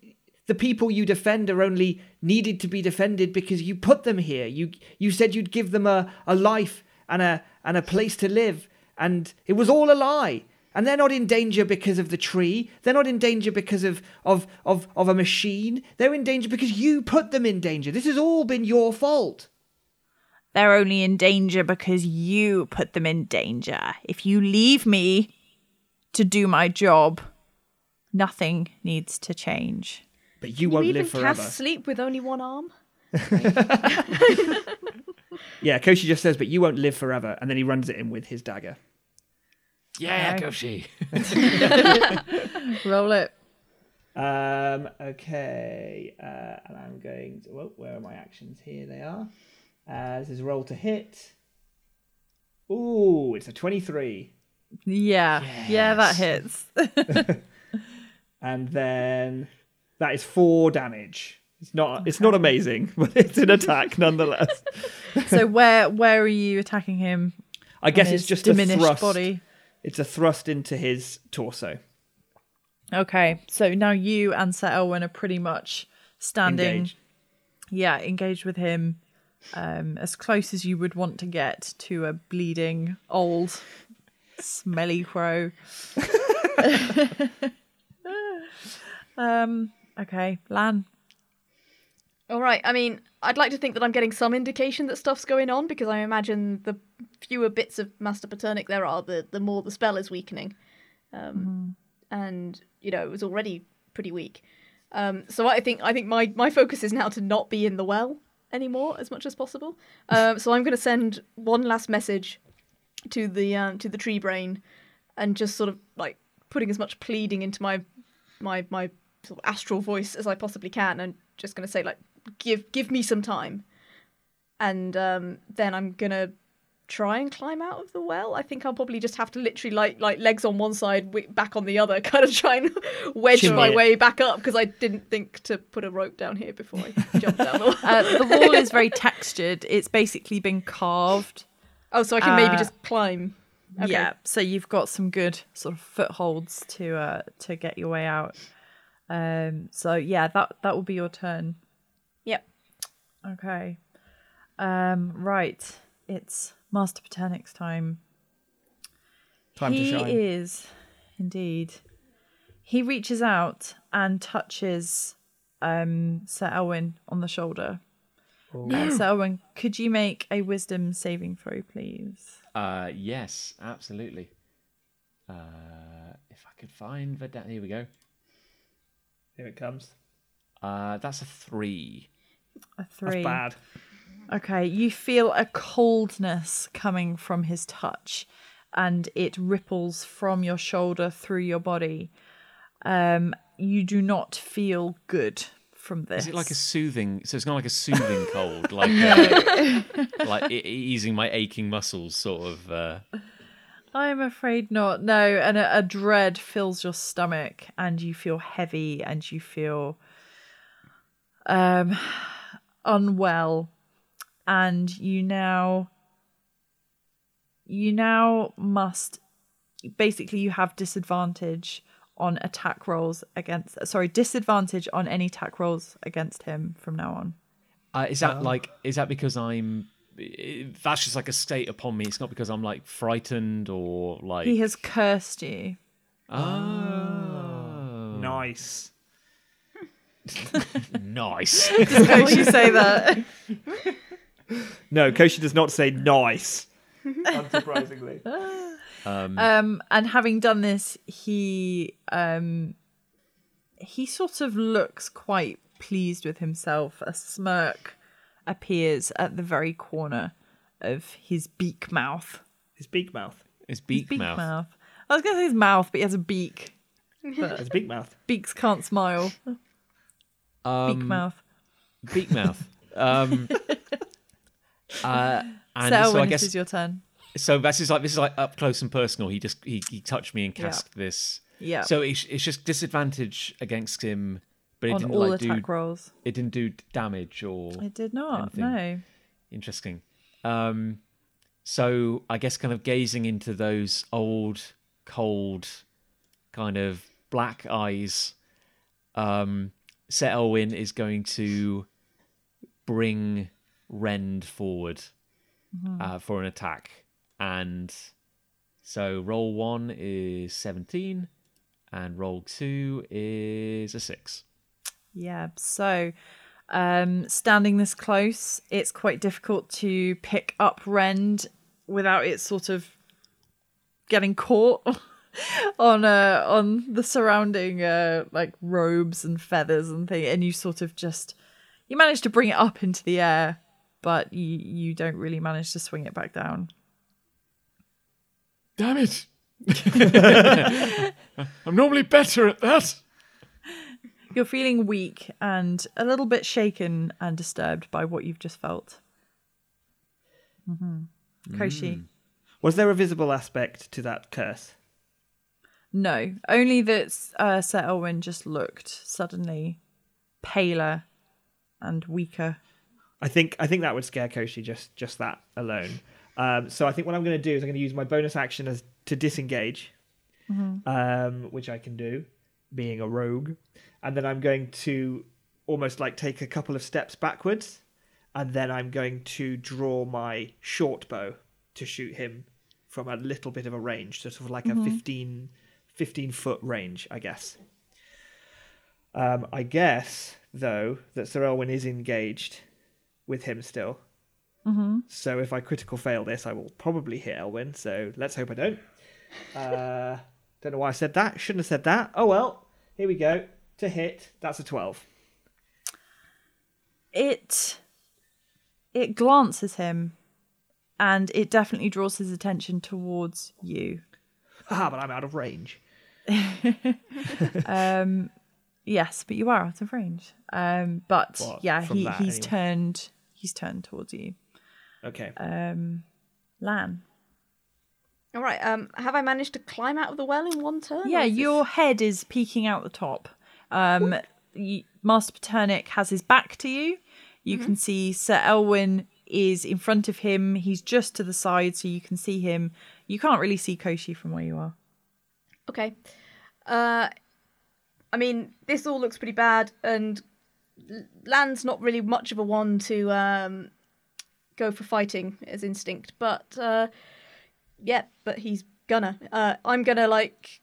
The people you defend are only needed to be defended because you put them here. You you said you'd give them a, a life and a and a place to live, and it was all a lie. And they're not in danger because of the tree. They're not in danger because of of of, of a machine. They're in danger because you put them in danger. This has all been your fault. They're only in danger because you put them in danger. If you leave me to do my job, nothing needs to change. But you You won't even live forever. cast sleep with only one arm. Yeah, Koshi just says, but you won't live forever. And then he runs it in with his dagger. Yeah, Okay. Koshi. Roll it. Um, okay. Uh, and I'm going to. Well, where are my actions? Here they are. Uh, this is roll to hit. Ooh, it's a 23. Yeah. Yeah, that hits. And then that is four damage. It's not. It's not amazing, but it's an attack nonetheless. so where where are you attacking him? I guess it's just diminished a thrust. body. It's a thrust into his torso. Okay, so now you and Sir Elwyn are pretty much standing, Engaged. yeah, engaged with him, um, as close as you would want to get to a bleeding old, smelly crow. um. Okay, Lan. All right. I mean, I'd like to think that I'm getting some indication that stuff's going on because I imagine the fewer bits of Master Paternic there are, the the more the spell is weakening. Um, And you know, it was already pretty weak. Um, so I think I think my my focus is now to not be in the well anymore as much as possible. Um, so I'm going to send one last message to the um, to the tree brain, and just sort of like putting as much pleading into my my my sort of astral voice as I possibly can, and just going to say like, give give me some time, and um, then I'm gonna try and climb out of the well. I think I'll probably just have to literally like like legs on one side, back on the other, kind of try and wedge Chimney my it. way back up because I didn't think to put a rope down here before I jumped down the well. Uh, the wall is very textured. It's basically been carved. Oh, so I can maybe uh, just climb. Okay. Yeah, so you've got some good sort of footholds to uh to get your way out. Um so yeah, that that will be your turn. Yep. Okay. Um right. It's Master Paternic's time. Time he to shine. He is indeed. He reaches out and touches um Sir Elwyn on the shoulder. Uh, Sir Elwyn, could you make a wisdom saving throw, please? Uh, yes, absolutely. Uh, if I could find the da- here we go. Here it comes. Uh, that's a three. A That's three. bad. Okay, you feel a coldness coming from his touch, and it ripples from your shoulder through your body. Um, you do not feel good from this. Is it like a soothing? So it's not like a soothing cold, like uh, like easing my aching muscles, sort of. Uh, I'm afraid not. No, and a, a dread fills your stomach, and you feel heavy, and you feel um unwell, and you now you now must basically you have disadvantage on attack rolls against sorry disadvantage on any attack rolls against him from now on. uh, is that like? Is that because I'm? i- That's just like a state upon me. It's not because I'm like frightened or like. He has cursed you. Oh, Nice. Nice. Don't you say that? No, Koshi does not say nice. Unsurprisingly. um, Um, and having done this, he um, he sort of looks quite pleased with himself. A smirk appears at the very corner of his beak mouth. His beak mouth. His beak, beak mouth. mouth. I was going to say his mouth, but he has a beak. His beak mouth. Beaks can't smile. Um, Beak mouth. Beak mouth. Um, uh, and so, so I guess this is your turn. so. This is like this is like up close and personal. He just he, he touched me and Yeah. cast this. Yeah. So it's, it's just disadvantage against him, but it on didn't all like do rolls. it didn't do damage or It did not. anything. No. interesting. Um, so I guess kind of gazing into those old, cold, kind of black eyes, um, Sir Elwyn is going to bring Rend forward uh, for an attack, and so roll one is seventeen, and roll two is a six. Yeah. So, Um, standing this close, it's quite difficult to pick up Rend without it sort of getting caught on uh on the surrounding uh like robes and feathers and thing and you sort of just you manage to bring it up into the air but you you don't really manage to swing it back down Damn it. I'm normally better at that. you're feeling weak and a little bit shaken and disturbed by what you've just felt hmm koshi Was there a visible aspect to that curse? No only that uh sir elwyn just looked suddenly paler and weaker. I think I think that would scare Koshi just just that alone. Um, so I think what I'm going to do is I'm going to use my bonus action as to disengage, um, which I can do, being a rogue, and then I'm going to almost like take a couple of steps backwards, and then I'm going to draw my short bow to shoot him from a little bit of a range, so sort of like a 15, 15 foot range, I guess. Um, I guess though that Sir Elwyn is engaged with him still. mm-hmm. So if I critical fail this, I will probably hit Elwyn. So let's hope I don't. Uh, don't know why I said that. Shouldn't have said that. Oh well. Here we go. To hit, that's a twelve. it it glances him and it definitely draws his attention towards you Haha, but I'm out of range. um yes but you are out of range um but Well, yeah he, that he's anyway. turned he's turned towards you Okay. um lan All right. Um, have I managed to climb out of the well in one turn? yeah or is this- your head is peeking out the top um y master paternic has his back to you you Mm-hmm. can see sir elwyn is in front of him he's just to the side so you can see him you can't really see koshi from where you are Okay. Uh, I mean, this all looks pretty bad, and Lan's not really much of a one to um, go for fighting as instinct, but uh, yeah, but he's gonna. Uh, I'm gonna like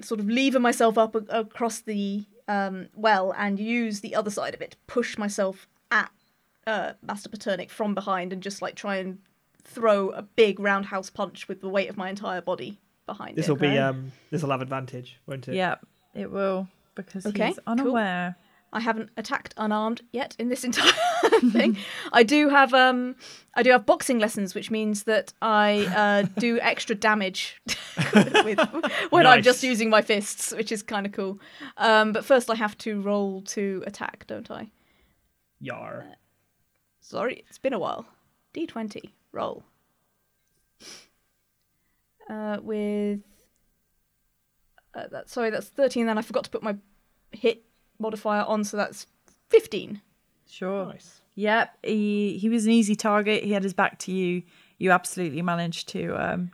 sort of lever myself up a- across the um, well and use the other side of it to push myself at uh, Master Paternic from behind and just like try and throw a big roundhouse punch with the weight of my entire body behind This it. will be um. This will have advantage, won't it? Yeah, it will because Okay, he's cool. unaware. I haven't attacked unarmed yet in this entire thing. I do have um I do have boxing lessons, which means that I uh, do extra damage with, when I'm just using my fists, which is kind of cool. Um, but first, I have to roll to attack, don't I? Yar. Sorry, it's been a while. D20 roll. Uh, with uh, that, sorry, that's 13. Then I forgot to put my hit modifier on, so that's 15. Sure. Nice. Yep. He he was an easy target. He had his back to you. You absolutely managed to um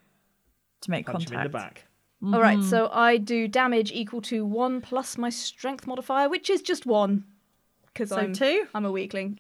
to make Punch contact. him in the back. All right, so I do damage equal to one plus my strength modifier, which is just one, because So I'm two. I'm a weakling.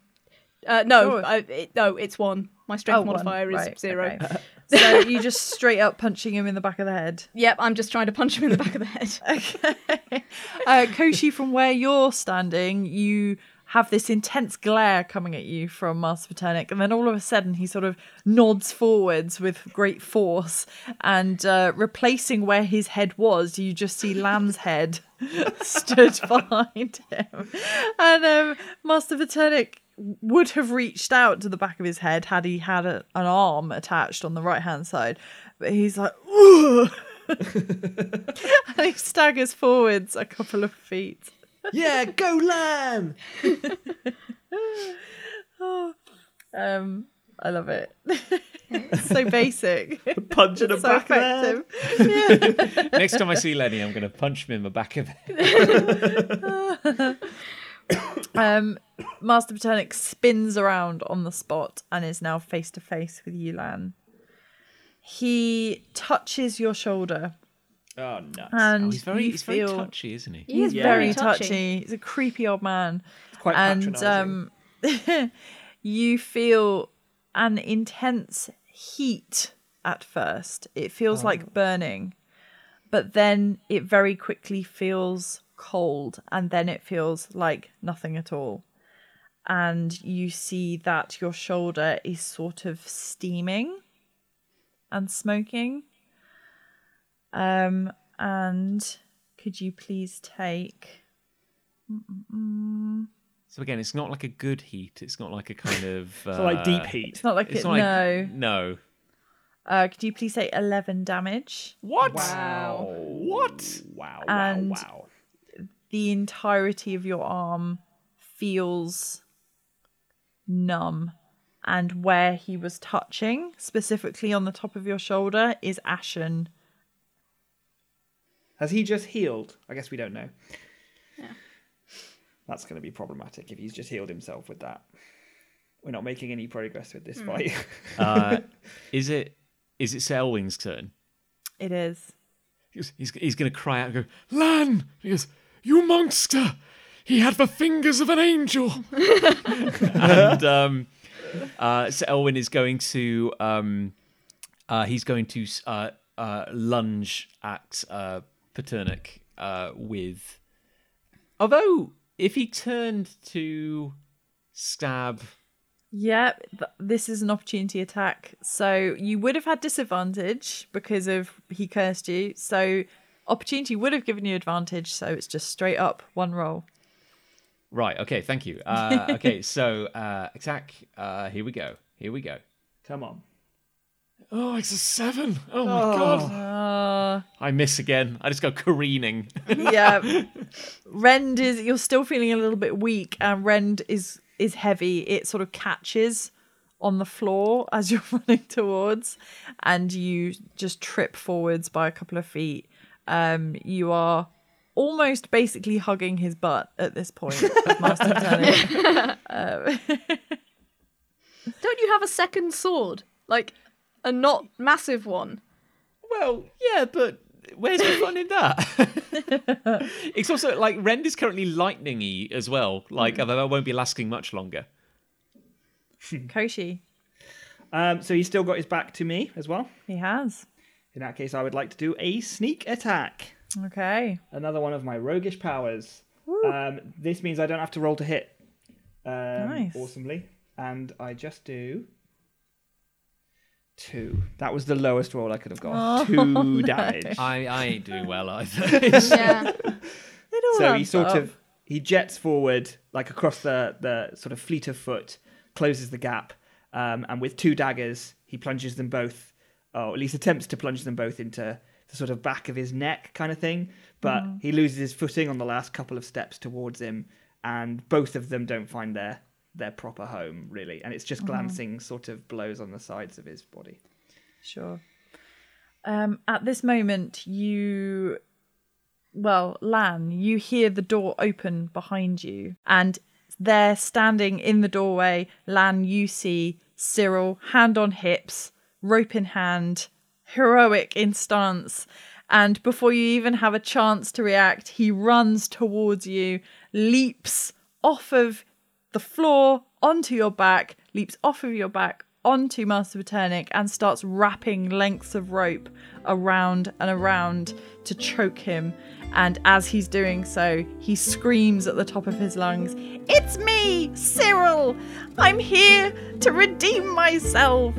Uh, no, Sure. I, it, no, it's one. My strength Oh, one. modifier is Right, zero. okay. so you just straight up punching him in the back of the head. Yep, I'm just trying to punch him in the back of the head. Okay. uh, Koshi, from where you're standing, you have this intense glare coming at you from Master Paternic, and then all of a sudden he sort of nods forwards with great force, and uh, replacing where his head was, you just see Lan's head stood behind him, and um, Master Paternic would have reached out to the back of his head had he had a, an arm attached on the right hand side, but he's like, Ugh! and he staggers forwards a couple of feet. Yeah, go Lan! Um, I love it. It's so basic. Punch in the so back of the head. effective. Next time I see Lenny, I'm going to punch him in the back of the head. Um, Master Paternic spins around on the spot and is now face to face with Yulan. He touches your shoulder Oh, nuts. and Oh, he's very, he's feel very touchy, isn't he? he's Yeah. very Very touchy. touchy. He's a creepy old man. It's quite and patronising. um, you feel an intense heat at first. It feels Oh. like burning, but then it very quickly feels cold and then it feels like nothing at all. And you see that your shoulder is sort of steaming and smoking. Um, and could you please take. So again, it's not like a good heat. It's not like a kind of. Uh, So like deep heat. It's not like It's it. not like, no. no. Uh, could you please say 11 damage? What? Wow. What? Wow! Wow! And- wow! The entirety of your arm feels numb and where he was touching specifically on the top of your shoulder is ashen Has he just healed? I guess we don't know. Yeah. That's going to be problematic if he's just healed himself with that. We're not making any progress with this fight. Uh, is it? Is it Sir Elwyn's turn? it is He goes- He's, he's going to cry out and go, Lan! He goes, You monster! He had the fingers of an angel! and um, uh, so Elwyn is going to um, uh, he's going to uh, uh, lunge at uh, Paternic uh, with. Although, if he turned to stab, yeah th- this is an opportunity attack so you would have had disadvantage because of he cursed you so opportunity would have given you advantage so it's just straight up one roll right? Okay, thank you. Uh, okay, so uh, attack. Uh, here we go. Here we go. Come on. Oh, it's a seven! Oh my god! uh I miss again. I just go careening. yeah rend is you're still feeling a little bit weak and rend is is heavy it sort of catches on the floor as you're running towards and you just trip forwards by a couple of feet um you are almost basically hugging his butt at this point of master turning Don't you have a second sword? Like a not massive one. Well, yeah, but where's the fun in that? it's also like Rend is currently lightningy as well. Like Mm. that won't be lasting much longer. koshi Um, so he's still got his back to me as well. he has In that case, I would like to do a sneak attack. okay Another one of my roguish powers. Um, this means I don't have to roll to hit. Um, Nice. Awesomely. And I just do two. That was the lowest roll I could have got. two damage. I, I ain't doing well either. Yeah. So he sort up. of he jets forward like across the the sort of fleet of foot closes the gap um, and with two daggers he plunges them both or at least attempts to plunge them both into the sort of back of his neck kind of thing. But he loses his footing on the last couple of steps towards him and both of them don't find their their proper home really. And it's just glancing sort of blows on the sides of his body. Sure. Um, at this moment, you, well, Lan, you hear the door open behind you, and there, standing in the doorway, Lan, you see Cyril, hand on hips, rope in hand, heroic in stance. And before you even have a chance to react, he runs towards you, leaps off of the floor onto your back, leaps off of your back onto Master Paternic, and starts wrapping lengths of rope around and around to choke him. And as he's doing so, he screams at the top of his lungs, It's me, Cyril! I'm here to redeem myself!